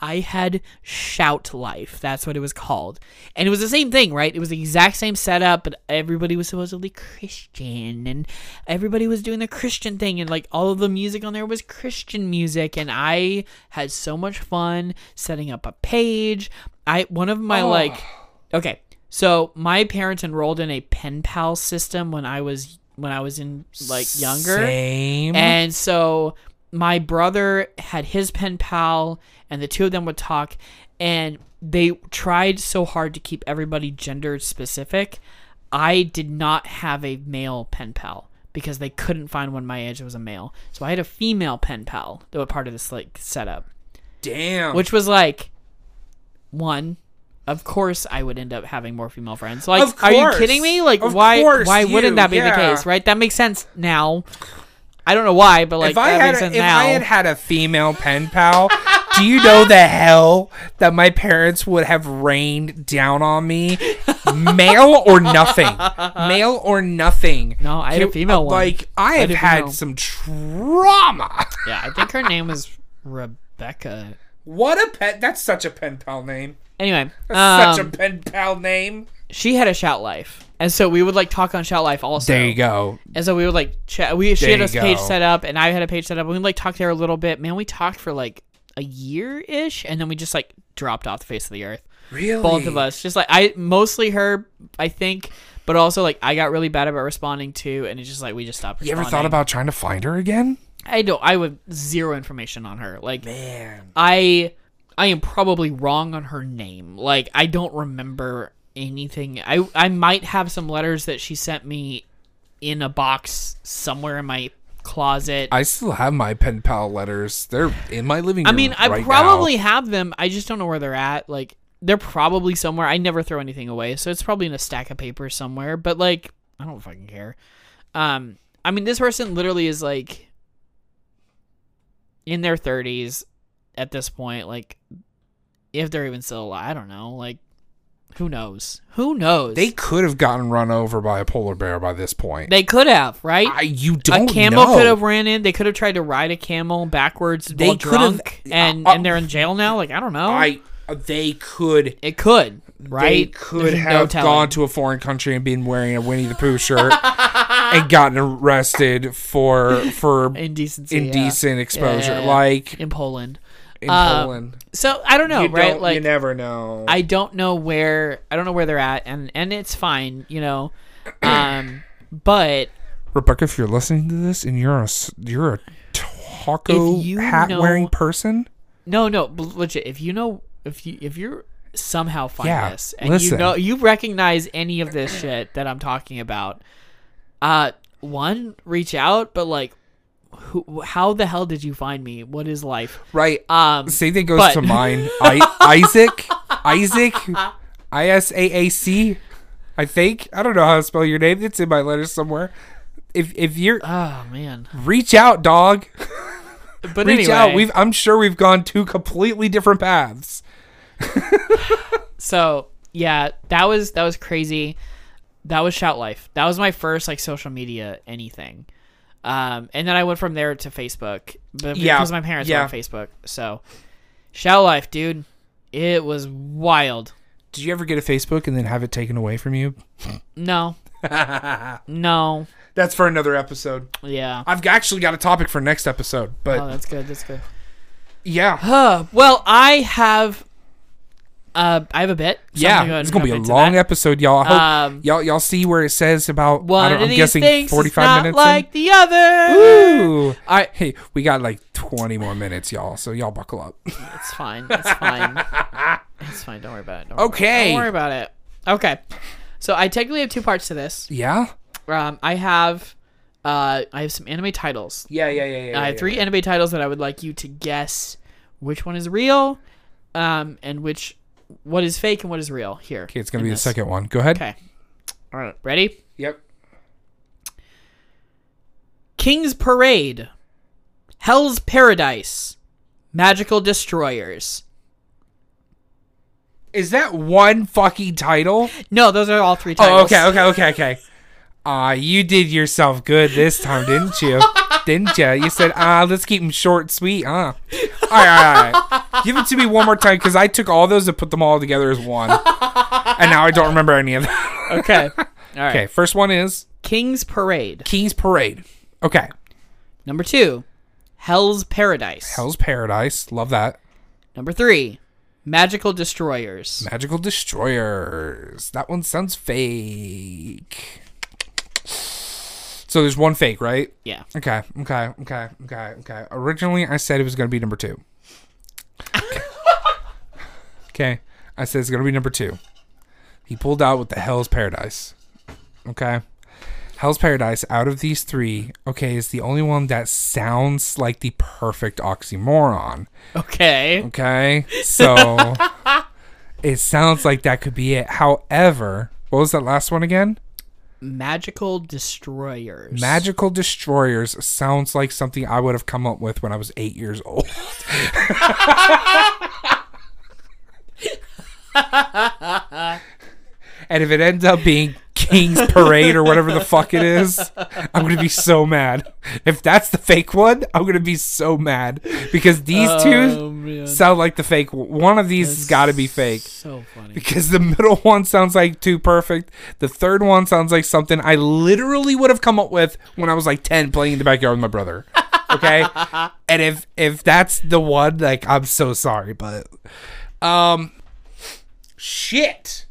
I had ShoutLife. That's what it was called. And it was the same thing, right? It was the exact same setup, but everybody was supposedly Christian and everybody was doing the Christian thing and like all of the music on there was Christian music and I had so much fun setting up a page. I one of my like Okay. So my parents enrolled in a pen pal system when I was when I was in like younger. Same. And so my brother had his pen pal, and the two of them would talk, and they tried so hard to keep everybody gender specific. I did not have a male pen pal because they couldn't find one my age that was a male. So I had a female pen pal that was part of this like setup, Damn. which was like one. Of course, I would end up having more female friends. Like, are you kidding me? Like, Of why? course Why you- wouldn't that be the case? Right? That makes sense now. I don't know why, but like if I had a, if now. I had had a female pen pal, do you know the hell that my parents would have rained down on me? Male or nothing. Male or nothing. No, I had a female one. Like I I have had female. some trauma. yeah, I think her name was Rebecca. What a pet! That's such a pen pal name. Anyway, That's such a um, pen pal name. she had a ShoutLife, and so we would like talk on ShoutLife also. There you go. And so we would like chat. We she had a page go. set up, and I had a page set up. And we like talked there a little bit. Man, we talked for like a year ish, and then we just like dropped off the face of the earth. Really? Both of us, just like I mostly her, I think, but also like I got really bad about responding to, and it's just like we just stopped. You ever thought about trying to find her again? I don't. I would zero information on her. Like Man. I I am probably wrong on her name. Like I don't remember anything. I I might have some letters that she sent me in a box somewhere in my closet. I, still have my pen pal letters. They're in my living room. I mean, I right probably now. have them. I just don't know where they're at. Like they're probably somewhere. I never throw anything away, so it's probably in a stack of papers somewhere. But like I don't fucking care. Um, I mean, this person literally is like in their 30s at this point. Like, if they're even still alive, I don't know. Like, who knows? Who knows? They could have gotten run over by a polar bear by this point. they could have, right? I, you don't a camel know. could have ran in. They could have tried to ride a camel backwards They could have- and uh, and they're in jail now. Like I don't know. I. They could. it could, right? They could There's have telling. gone to a foreign country and been wearing a Winnie the Pooh shirt (laughs) and gotten arrested for for indecency, yeah. indecent exposure. Yeah, yeah, yeah. Like in Poland. In Um, Poland. So I don't know, you right? don't, like you never know. I don't know where I don't know where they're at, and and it's fine, you know. Um, (coughs) but Rebecca, if you're listening to this and you're a you're a taco you hat wearing person, no, no, b- legit. If you know, if you if you're somehow find Yeah, this and you know you recognize any of this shit that I'm talking about, uh, one reach out, but like, who, how the hell did you find me? What is life? right? Um, Same thing goes but- to mine. (laughs) I, Isaac, Isaac, I S A A C. I think I don't know how to spell your name. It's in my letters somewhere. If if you're oh man. reach out, dog. (laughs) But Reach anyway, out. We've I'm sure we've gone two completely different paths. (laughs) So yeah, that was that was crazy. That was ShoutLife. That was my first like social media anything. Um, and then I went from there to Facebook, but Yeah, because my parents yeah. were on Facebook. So ShoutLife, dude, it was wild. Did you ever get a Facebook and then have it taken away from you? No, (laughs) no, That's for another episode. yeah. I've actually got a topic for next episode, but Oh, that's good. That's good. yeah, Huh. Well, I have, uh, I have a bit. so yeah, go it's gonna be a long episode, y'all. I hope Um, y'all y'all see where it says about. I One don't, of I'm these guessing things 45 is not minutes. like the other. Ooh. All right, Hey, we got like 20 more minutes, y'all. So y'all buckle up. It's fine. It's fine. (laughs) it's fine. Don't worry about it. Don't worry about it. Okay. Don't worry about it. Okay. So I technically have two parts to this. yeah. Um, I have, uh, I have some anime titles. Yeah, yeah, yeah, yeah. I have three anime titles that I would like you to guess which one is real, um, and which what is fake and what is real. Here. Okay, it's gonna in be the second one. Go ahead. Okay. All right. Ready? Yep. King's Parade, Hell's Paradise, Magical Destroyers. Is that one fucking title? No, those are all three titles. Oh, okay, okay, okay, okay. Ah, you did yourself good this time, didn't you? (laughs) didn't you? You said, ah, let's keep them short, and sweet, huh? All right, all right, all right. Give it to me one more time, because I took all those and put them all together as one, and now I don't remember any of them. Okay. (laughs) All right. okay, first one is King's Parade. King's Parade. Okay, Number two, Hell's Paradise. Hell's Paradise. Love that. Number three, Magical Destroyers. Magical Destroyers. That one sounds fake. So there's one fake, right? Yeah. Okay, okay, okay, okay, okay. Originally, I said it was going to be number two. okay, (laughs) I said it's going to be number two. He pulled out with the Hell's Paradise. Okay. Hell's Paradise, out of these three, okay, is the only one that sounds like the perfect oxymoron. Okay. Okay, so (laughs) it sounds like that could be it. However, what was that last one again? Magical Destroyers. Magical Destroyers sounds like something I would have come up with when I was eight years old. (laughs) (laughs) and if it ends up being King's Parade or whatever the fuck it is, I'm gonna be so mad. If that's the fake one, I'm gonna be so mad because these Oh, two man. sound like the fake. One of these has got to be fake So funny. because the middle one sounds like too perfect. The third one sounds like something I literally would have come up with when I was like 10 playing in the backyard with my brother. Okay? and if if that's the one like I'm so sorry, but um shit.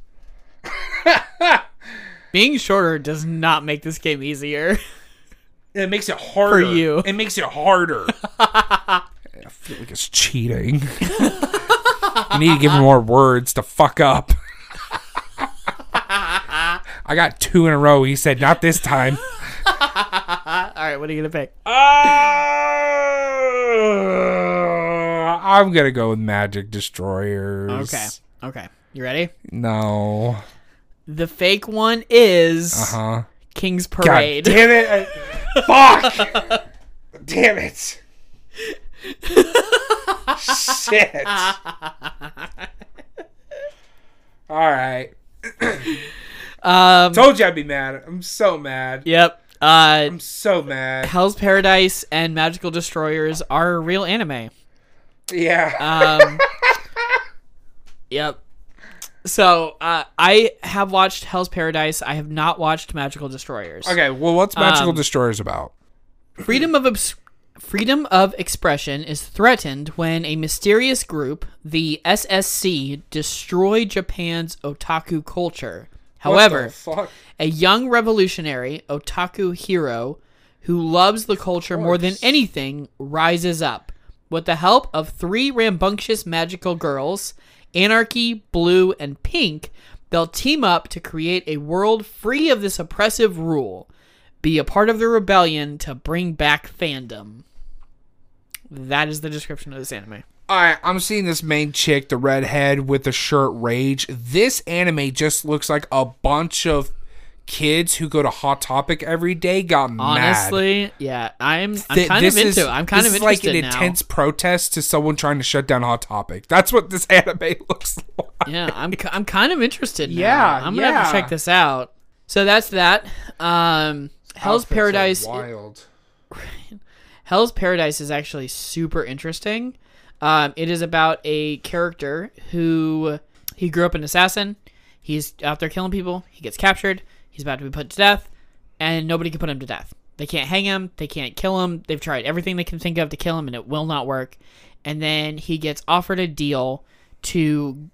(laughs) Being shorter does not make this game easier. It makes it (laughs) harder. For you. It makes it harder. (laughs) I feel like it's cheating. you need to give him more words to fuck up. I got two in a row. He said, not this time. All right, what are you gonna pick? Uh, I'm going to go with Magic Destroyers. Okay. Okay. You ready? No. The fake one is uh huh. King's God Parade. damn it. I- Fuck. (laughs) damn it. Shit. All right. Um. Told you I'd be mad. I'm so mad. Yep. Uh. I'm so mad. Hell's Paradise and Magical Destroyers are real anime. Yeah. Um. (laughs) yep. So uh, I have watched Hell's Paradise. I have not watched Magical Destroyers. okay, well, what's Magical um, Destroyers about? Freedom of obs- Freedom of expression is threatened when a mysterious group, the SSC, destroy Japan's otaku culture. However, a young revolutionary otaku hero who loves the culture more than anything rises up. With the help of three rambunctious magical girls, Anarchy, Blue, and Pink, they'll team up to create a world free of this oppressive rule. Be a part of the rebellion to bring back fandom. That is the description of this anime. Alright, I'm seeing this main chick, the redhead with the shirt Rage. This anime just looks like a bunch of kids who go to Hot Topic every day got mad. Honestly, yeah, I'm I'm Th- kind of into is, it. I'm kind of like an now. intense protest to someone trying to shut down Hot Topic. That's what this (laughs) anime looks like. yeah, I'm I'm kind of interested. Now. Yeah, I'm gonna have to check this out. So that's that. Um, Hell's Outfits Paradise. Wild. (laughs) Hell's Paradise is actually super interesting. Um, it is about a character who he grew up an assassin. He's out there killing people. He gets captured. He's about to be put to death, and nobody can put him to death. They can't hang him. They can't kill him. They've tried everything they can think of to kill him, and it will not work. And then he gets offered a deal to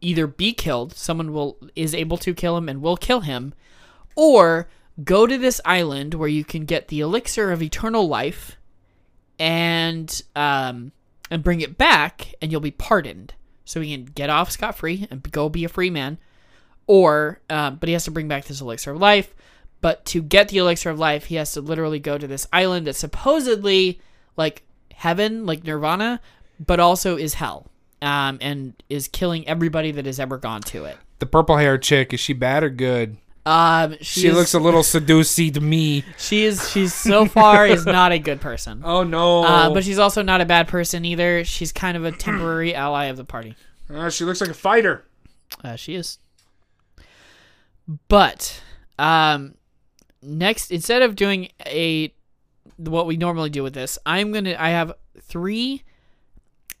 either be killed. Someone will is able to kill him and will kill him, or go to this island where you can get the elixir of eternal life and um and bring it back and you'll be pardoned so he can get off scot-free and go be a free man or um, but he has to bring back this elixir of life but to get the elixir of life he has to literally go to this island that's supposedly like heaven like nirvana but also is hell um, and is killing everybody that has ever gone to it The purple haired chick, is she bad or good? um, she, She is- looks a little seducey to me. She is. She's so far is not a good person. (laughs) Oh no. Uh, but she's also not a bad person either. She's kind of a temporary ally of the party. Uh, she looks like a fighter. Uh, she is. But um, next, instead of doing a what we normally do with this, I'm gonna. I have three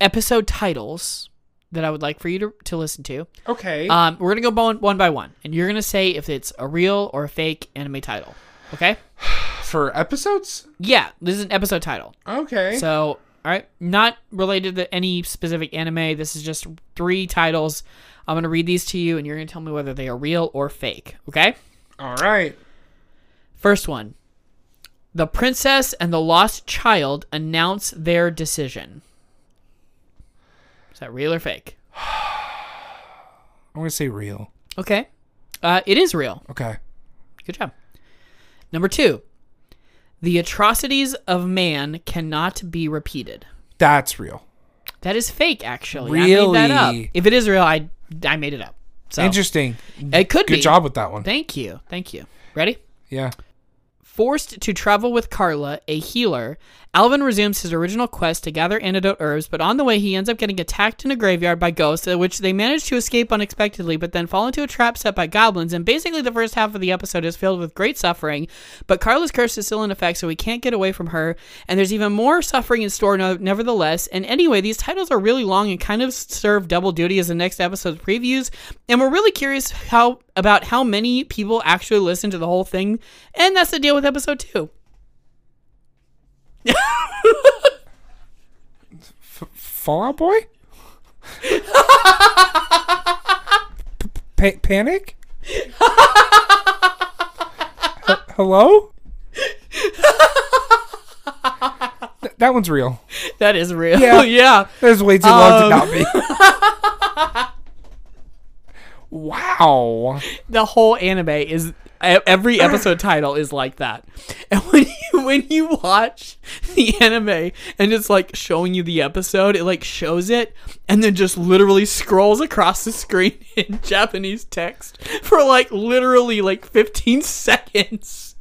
episode titles that I would like for you to, to listen to. Okay. Um, we're gonna go one, one by one, and you're gonna say if it's a real or a fake anime title. Okay? (sighs) For episodes? Yeah, this is an episode title. Okay. So, all right, not related to any specific anime. This is just three titles. I'm going to read these to you, and you're going to tell me whether they are real or fake. Okay? All right. First one The Princess and the Lost Child announce their decision. Is that real or fake? I'm gonna say real. Okay. Uh, it is real. Okay. Good job. Number two The atrocities of man cannot be repeated. That's real. That is fake, actually. I made that up. Really? If it is real, I I made it up. So Interesting. it could Good be. Good job with that one. Thank you. Thank you. Ready? Yeah. Forced to travel with Carla, a healer, Alvin resumes his original quest to gather antidote herbs, but on the way he ends up getting attacked in a graveyard by ghosts, uh, which they manage to escape unexpectedly, but then fall into a trap set by goblins, and basically the first half of the episode is filled with great suffering, but Carla's curse is still in effect, so he can't get away from her, and there's even more suffering in store no- nevertheless, and anyway, these titles are really long and kind of serve double duty as the next episode's previews, and we're really curious how about how many people actually listen to the whole thing, and that's the deal with episode two. Fall Out Boy? pa- panic? H- hello? Th- that one's real. That is real. Yeah. (laughs) Yeah. That is way too long to Um. not be. (laughs) wow. The whole anime is every episode title is like that. And when you when you watch the anime and it's like showing you the episode, it like shows it and then just literally scrolls across the screen (laughs) in Japanese text for like literally like 15 seconds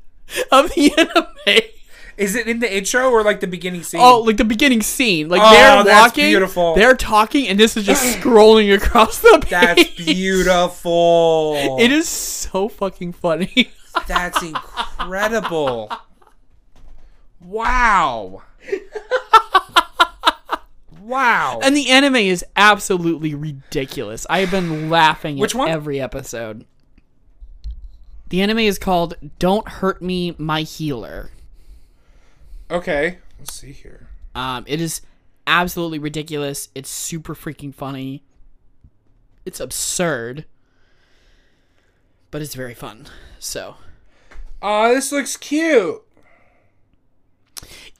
of the (laughs) anime. Is it in the intro or like the beginning scene? Oh, like the beginning scene. Like Oh, they're that's walking, beautiful. they're talking, and this is just (gasps) scrolling across the page. that's beautiful. (laughs) It is so fucking funny. (laughs) That's incredible. Wow. wow. and the anime is absolutely ridiculous. I have been laughing Which at one? every episode. The anime is called Don't Hurt Me, My Healer. Okay. Let's see here. Um, it is absolutely ridiculous. It's super freaking funny. It's absurd, but it's very fun. So Oh, this looks cute.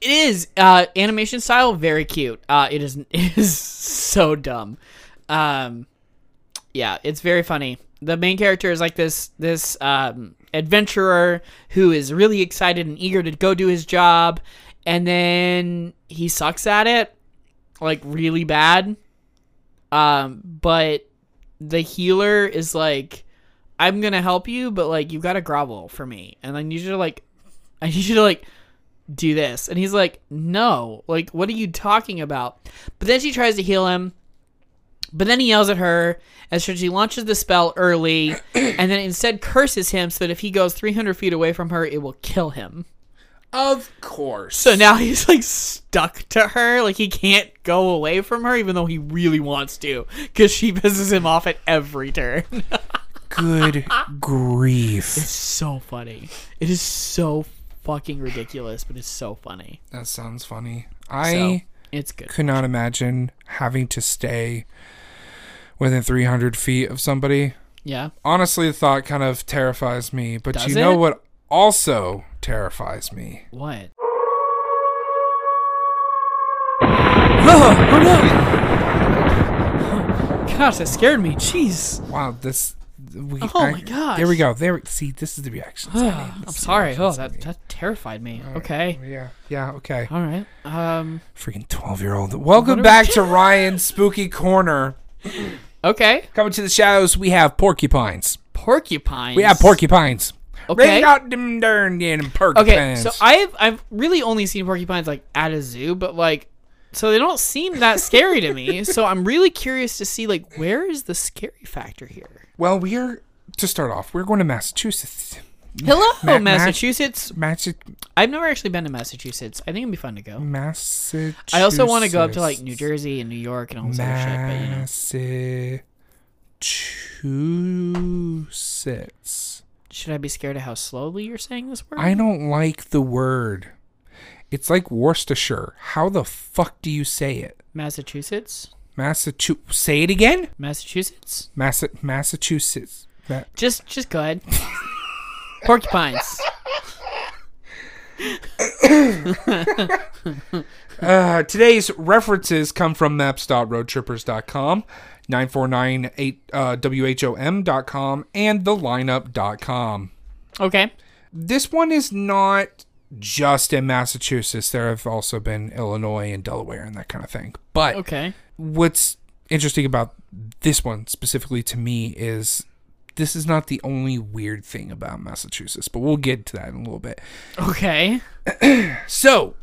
it is uh, animation style very cute. Uh, it is (laughs) it is so dumb. Um, yeah, it's very funny. The main character is like this this um, adventurer who is really excited and eager to go do his job, and then he sucks at it, like really bad. Um, but the healer is like, I'm gonna help you, but like you gotta grovel for me, and I need you to like, (laughs) I need you to like do this, and he's like, no, like what are you talking about? But then she tries to heal him, but then he yells at her as she launches the spell early, (clears throat) and then instead curses him so that if he goes 300 feet away from her, it will kill him. Of course. So now he's like stuck to her, like he can't go away from her, even though he really wants to, because she pisses him off at every turn. (laughs) Good grief. It's so funny. It is so fucking ridiculous, but it's so funny. That sounds funny. So I it's good. could not imagine having to stay within 300 feet of somebody. Yeah. Honestly, the thought kind of terrifies me. But Does you know it? what also terrifies me? What? Oh, oh no! Gosh, that scared me. Jeez. Wow, this. We, Oh I- my gosh. There we go. There. See, this is the reaction. (sighs) I'm This is the sorry. Oh, that that terrified me. Okay. Yeah. Yeah. Okay. All right. Um. Freaking 12 year old. Welcome back (laughs) to Ryan's Spooky Corner. Okay. Coming to the shadows, we have porcupines. Porcupines. We have porcupines. Okay. Out them darn porcupines. Okay. So I've I've really only seen porcupines like at a zoo, but like, so they don't seem that scary to me. (laughs) So I'm really curious to see like where is the scary factor here. Well, we are to start off. We're going to Massachusetts. Hello, Ma- Ma- Massachusetts. Massa- I've never actually been to Massachusetts. I think it'd be fun to go. Massachusetts. I also want to go up to like New Jersey and New York and all this other shit, but you know. Massachusetts. Should I be scared of how slowly you're saying this word? I don't like the word. It's like Worcestershire. How the fuck do you say it? Massachusetts? Massachusetts. Say it again. Massachusetts? Massa- Massachusetts. Ma- Just just go ahead. (laughs) Porcupines. (coughs) Uh, today's references come from maps.roadtrippers.com, 9498 uh, and thelineup.com. Okay. This one is not just in Massachusetts. There have also been Illinois and Delaware and that kind of thing. But Okay. What's interesting about this one specifically to me is this is not the only weird thing about Massachusetts, but we'll get to that in a little bit. Okay. (clears throat) So,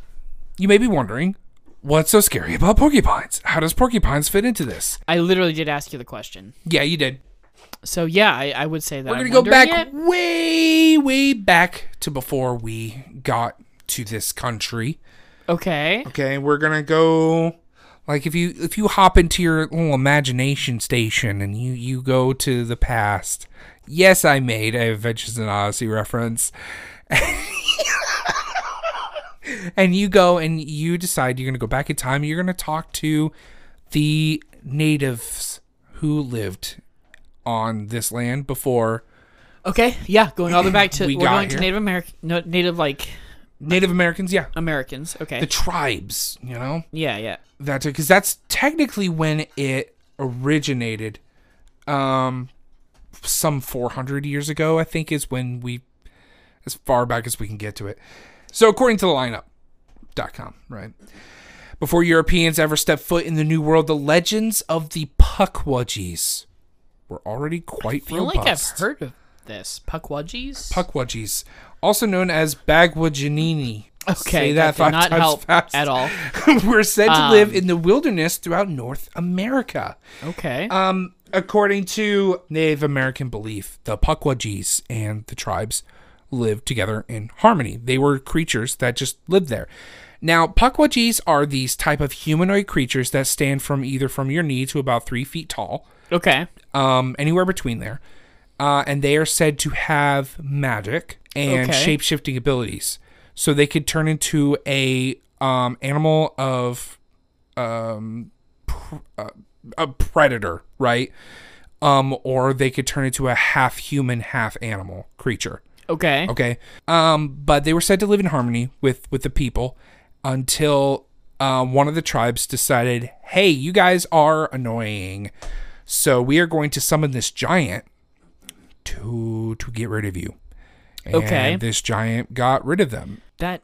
you may be wondering, what's so scary about porcupines? How does porcupines fit into this? I literally did ask you the question. Yeah, you did. So yeah, I, I would say that We're going to go back it. way, way back to before we got to this country. Okay. Okay, we're going to go like if you if you hop into your little imagination station and you you go to the past. Yes, I made a Adventures in Odyssey reference. (laughs) and you go and you decide you're going to go back in time. You're going to talk to the natives who lived on this land before Okay. Yeah. Going all the way back to We are got going to. Native American, Native like Native Americans. Yeah, Americans. Okay. the tribes. You know yeah. Yeah. that because that's technically when it originated. Um, some 400 years ago, I think, is when we, as far back as we can get to it. So, according to the lineup.com, right? Before Europeans ever stepped foot in the New World, the legends of the Pukwudgies were already quite I feel robust. like I've heard of this. Puckwudgies? Pukwudgies, also known as Bagwajanini. Okay. Say that, did not help fast. at all. (laughs) We're said to live Um, in the wilderness throughout North America. Okay. Um, according to Native American belief, the Pukwudgies and the tribes lived together in harmony. They were creatures that just lived there. Now, Pukwudgies are these type of humanoid creatures that stand from either from your knee to about three feet tall, okay. um, anywhere between there, uh, and they are said to have magic and Okay. shape shifting abilities. So they could turn into a um, animal of um, pr- uh, a predator, right? Um, or they could turn into a half human, half animal creature. Okay. Okay. Um, but they were said to live in harmony with with the people until uh, one of the tribes decided, "Hey, you guys are annoying, so we are going to summon this giant to to get rid of you." And Okay. This giant got rid of them. That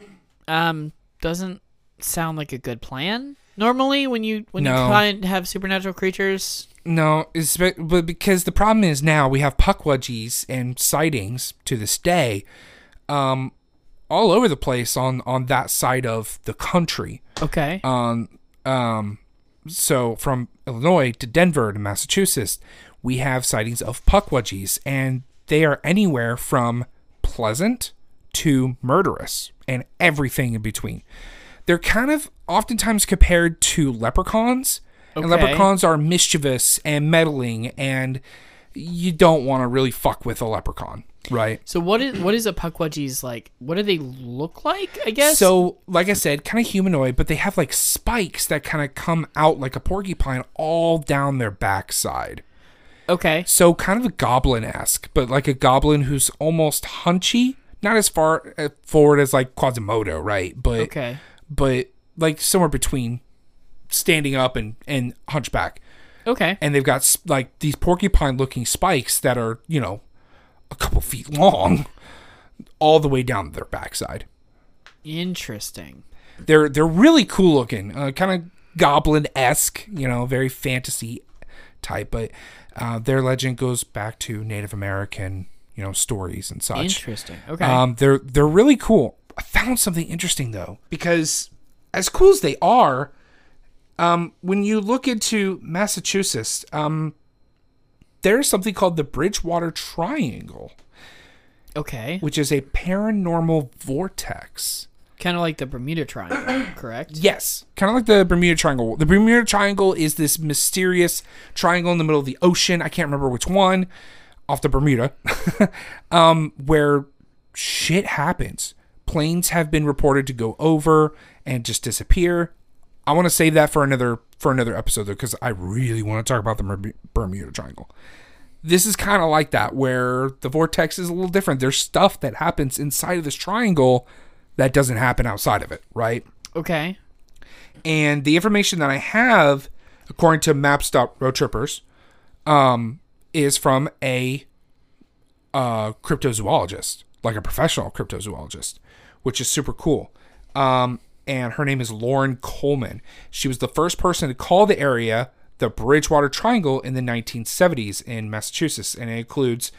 um doesn't sound like a good plan. Normally, when you when you try and have supernatural creatures, No, it's but because the problem is now we have Pukwudgies and sightings to this day, um, all over the place on on that side of the country. okay, Um, um, so from Illinois to Denver to Massachusetts, we have sightings of Pukwudgies, and they are anywhere from pleasant to murderous and everything in between. They're kind of oftentimes compared to leprechauns, and leprechauns are mischievous and meddling, and you don't want to really fuck with a leprechaun, right? so what is what is a Pukwudgies like? What do they look like? I guess. So, like I said, kind of humanoid, but they have like spikes that kind of come out like a porcupine all down their backside. Okay, So, kind of a goblin esque, but like a goblin who's almost hunchy, not as far uh, forward as like Quasimodo, right? But okay, but like somewhere between standing up and and hunchback. okay. And they've got like these porcupine looking spikes that are you know a couple feet long, all the way down their backside. Interesting. they're they're really cool looking, uh, kind of goblin esque, you know, very fantasy type. But uh, their legend goes back to Native American, you know, stories and such. Interesting. Okay. Um, they're they're really cool. I found something interesting though, because as cool as they are, um, when you look into Massachusetts, um, there's something called the Bridgewater Triangle, okay. which is a paranormal vortex. Kind of like the Bermuda Triangle, (coughs) correct? Yes, kind of like the Bermuda Triangle. The Bermuda Triangle is this mysterious triangle in the middle of the ocean. I can't remember which one, off the Bermuda, (laughs) um, where shit happens. Planes have been reported to go over and just disappear. I want to save that for another for another episode though, because I really want to talk about the Bermuda Triangle. This is kind of like that, where the vortex is a little different. There's stuff that happens inside of this triangle that doesn't happen outside of it, right? Okay. And the information that I have, according to Maps.roadtrippers, um, is from a uh, cryptozoologist, like a professional cryptozoologist, which is super cool. Um, and her name is Loren Coleman. She was the first person to call the area the Bridgewater Triangle in the 1970s in Massachusetts, and it includes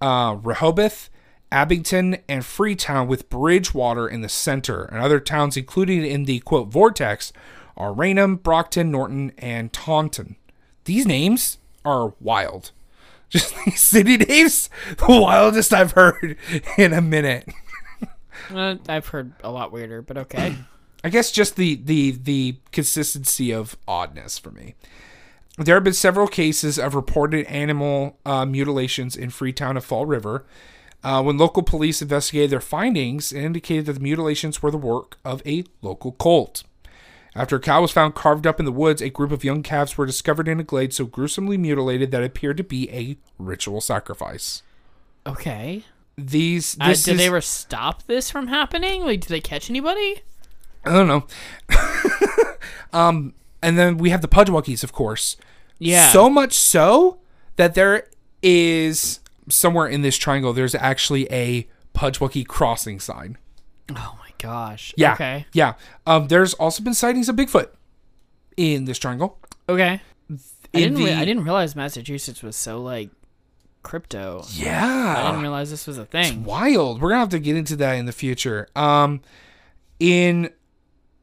uh, Rehoboth, Abington, and Freetown, with Bridgewater in the center. And other towns included in the quote vortex are Raynham, Brockton, Norton, and Taunton. These names are wild. (laughs) Just these city names, the wildest I've heard in a minute. (laughs) Uh, I've heard a lot weirder, but okay. I guess just the the the consistency of oddness for me. There have been several cases of reported animal uh, mutilations in Freetown and Fall River. Uh, when local police investigated their findings, it indicated that the mutilations were the work of a local cult. After a cow was found carved up in the woods, a group of young calves were discovered in a glade so gruesomely mutilated that it appeared to be a ritual sacrifice. Okay. These, Uh, did is, they ever stop this from happening? Like, did they catch anybody? I don't know. (laughs) um, and then we have the Pudwuggies, of course. Yeah. So much so that there is somewhere in this triangle, there's actually a Pudwuggy crossing sign. Oh my gosh. Yeah. Okay. Yeah. Um, there's also been sightings of Bigfoot in this triangle. Okay. I didn't. re- the- I didn't realize Massachusetts was so like crypto. Yeah. I didn't realize this was a thing. Wild. We're gonna have to get into that in the future. Um, in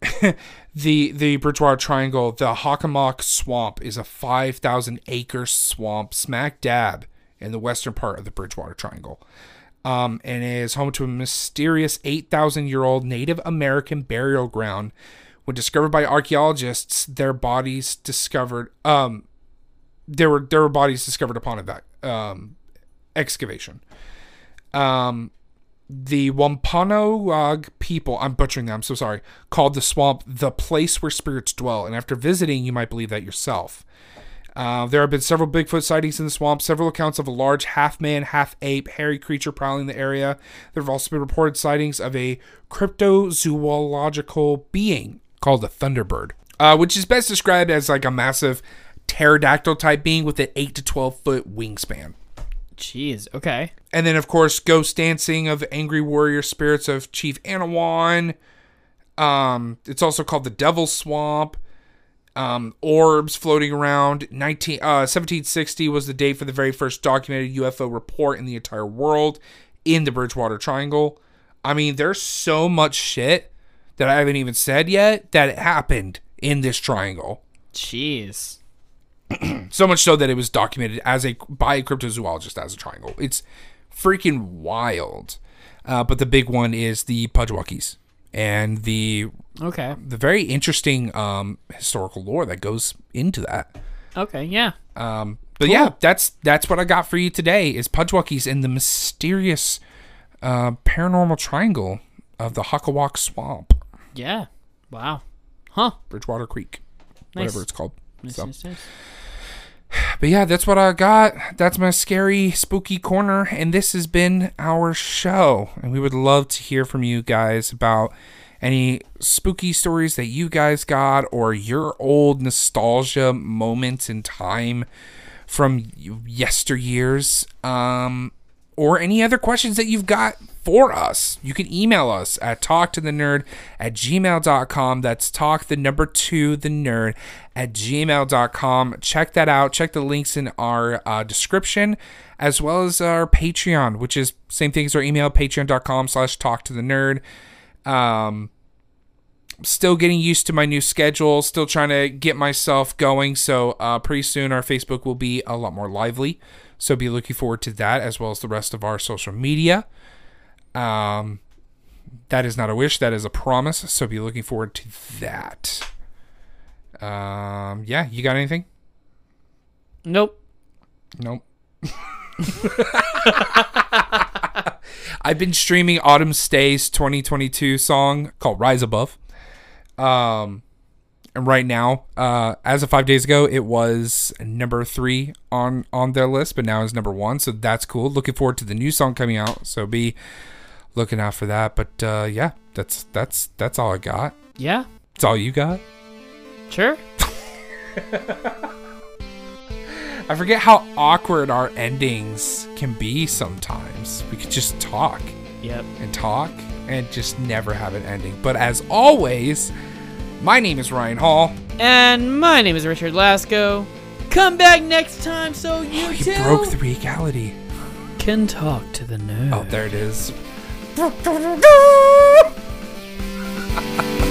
(laughs) the the Bridgewater Triangle, the Hockomock Swamp is a five thousand acre swamp smack dab in the western part of the Bridgewater Triangle. Um, and is home to a mysterious 8,000 year old Native American burial ground. When discovered by archaeologists, their bodies discovered, um, there were there were bodies discovered upon that um, excavation. Um, the Wampanoag people, I'm butchering them, I'm so sorry, called the swamp the place where spirits dwell. And after visiting, you might believe that yourself. Uh, there have been several Bigfoot sightings in the swamp, several accounts of a large half man, half ape, hairy creature prowling the area. There have also been reported sightings of a cryptozoological being called a Thunderbird, uh, which is best described as like a massive pterodactyl type being with an 8 to 12 foot wingspan. Jeez. Okay. And then, of course, ghost dancing of angry warrior spirits of Chief Anawan. Um, it's also called the Devil's Swamp. Um, orbs floating around. 19, uh, 1760 was the date for the very first documented UFO report in the entire world in the Bridgewater Triangle. I mean, there's so much shit that I haven't even said yet that it happened in this triangle. Jeez. (clears throat) So much so that it was documented as a by a cryptozoologist as a triangle. It's freaking wild. Uh, but the big one is the Pudgewalkies and the Okay. the very interesting um, historical lore that goes into that. Okay. Yeah. Um, but yeah, that's that's what I got for you today is Pudgewalkies in the mysterious uh, paranormal triangle of the Huckawak Swamp, Yeah. Wow. Huh. Bridgewater Creek, Nice. whatever it's called. Nice, So- nice, nice. But yeah, that's what I got. That's my scary, spooky corner. And this has been our show. And we would love to hear from you guys about any spooky stories that you guys got or your old nostalgia moments in time from yesteryears. Um, or any other questions that you've got for us. You can email us at talktothenerd at gmail.com. That's talk the number two, the nerd at gmail.com. Check that out. Check the links in our uh, description as well as our Patreon, which is same thing as our email, patreon.com slash talk to the nerd. Um, still getting used to my new schedule, still trying to get myself going. So, uh, pretty soon our Facebook will be a lot more lively. So, be looking forward to that as well as the rest of our social media. Um, that is not a wish, that is a promise. So, be looking forward to that. Um, yeah, you got anything? Nope. Nope. (laughs) I've been streaming Autumn Stays 2022 song called Rise Above. Um, and right now, uh, as of five days ago, it was number three on on their list, but now is number one. So that's cool. Looking forward to the new song coming out. So be looking out for that. But uh, yeah, that's that's that's all I got. Yeah. it's all you got. Sure. (laughs) I forget how awkward our endings can be sometimes. We could just talk Yep. and talk and just never have an ending. But as always, my name is Ryan Hall. And my name is Richard Lasco. Come back next time so oh, you Oh, He too broke the reality. can talk to the oh, nerd. Oh, there it is. (laughs)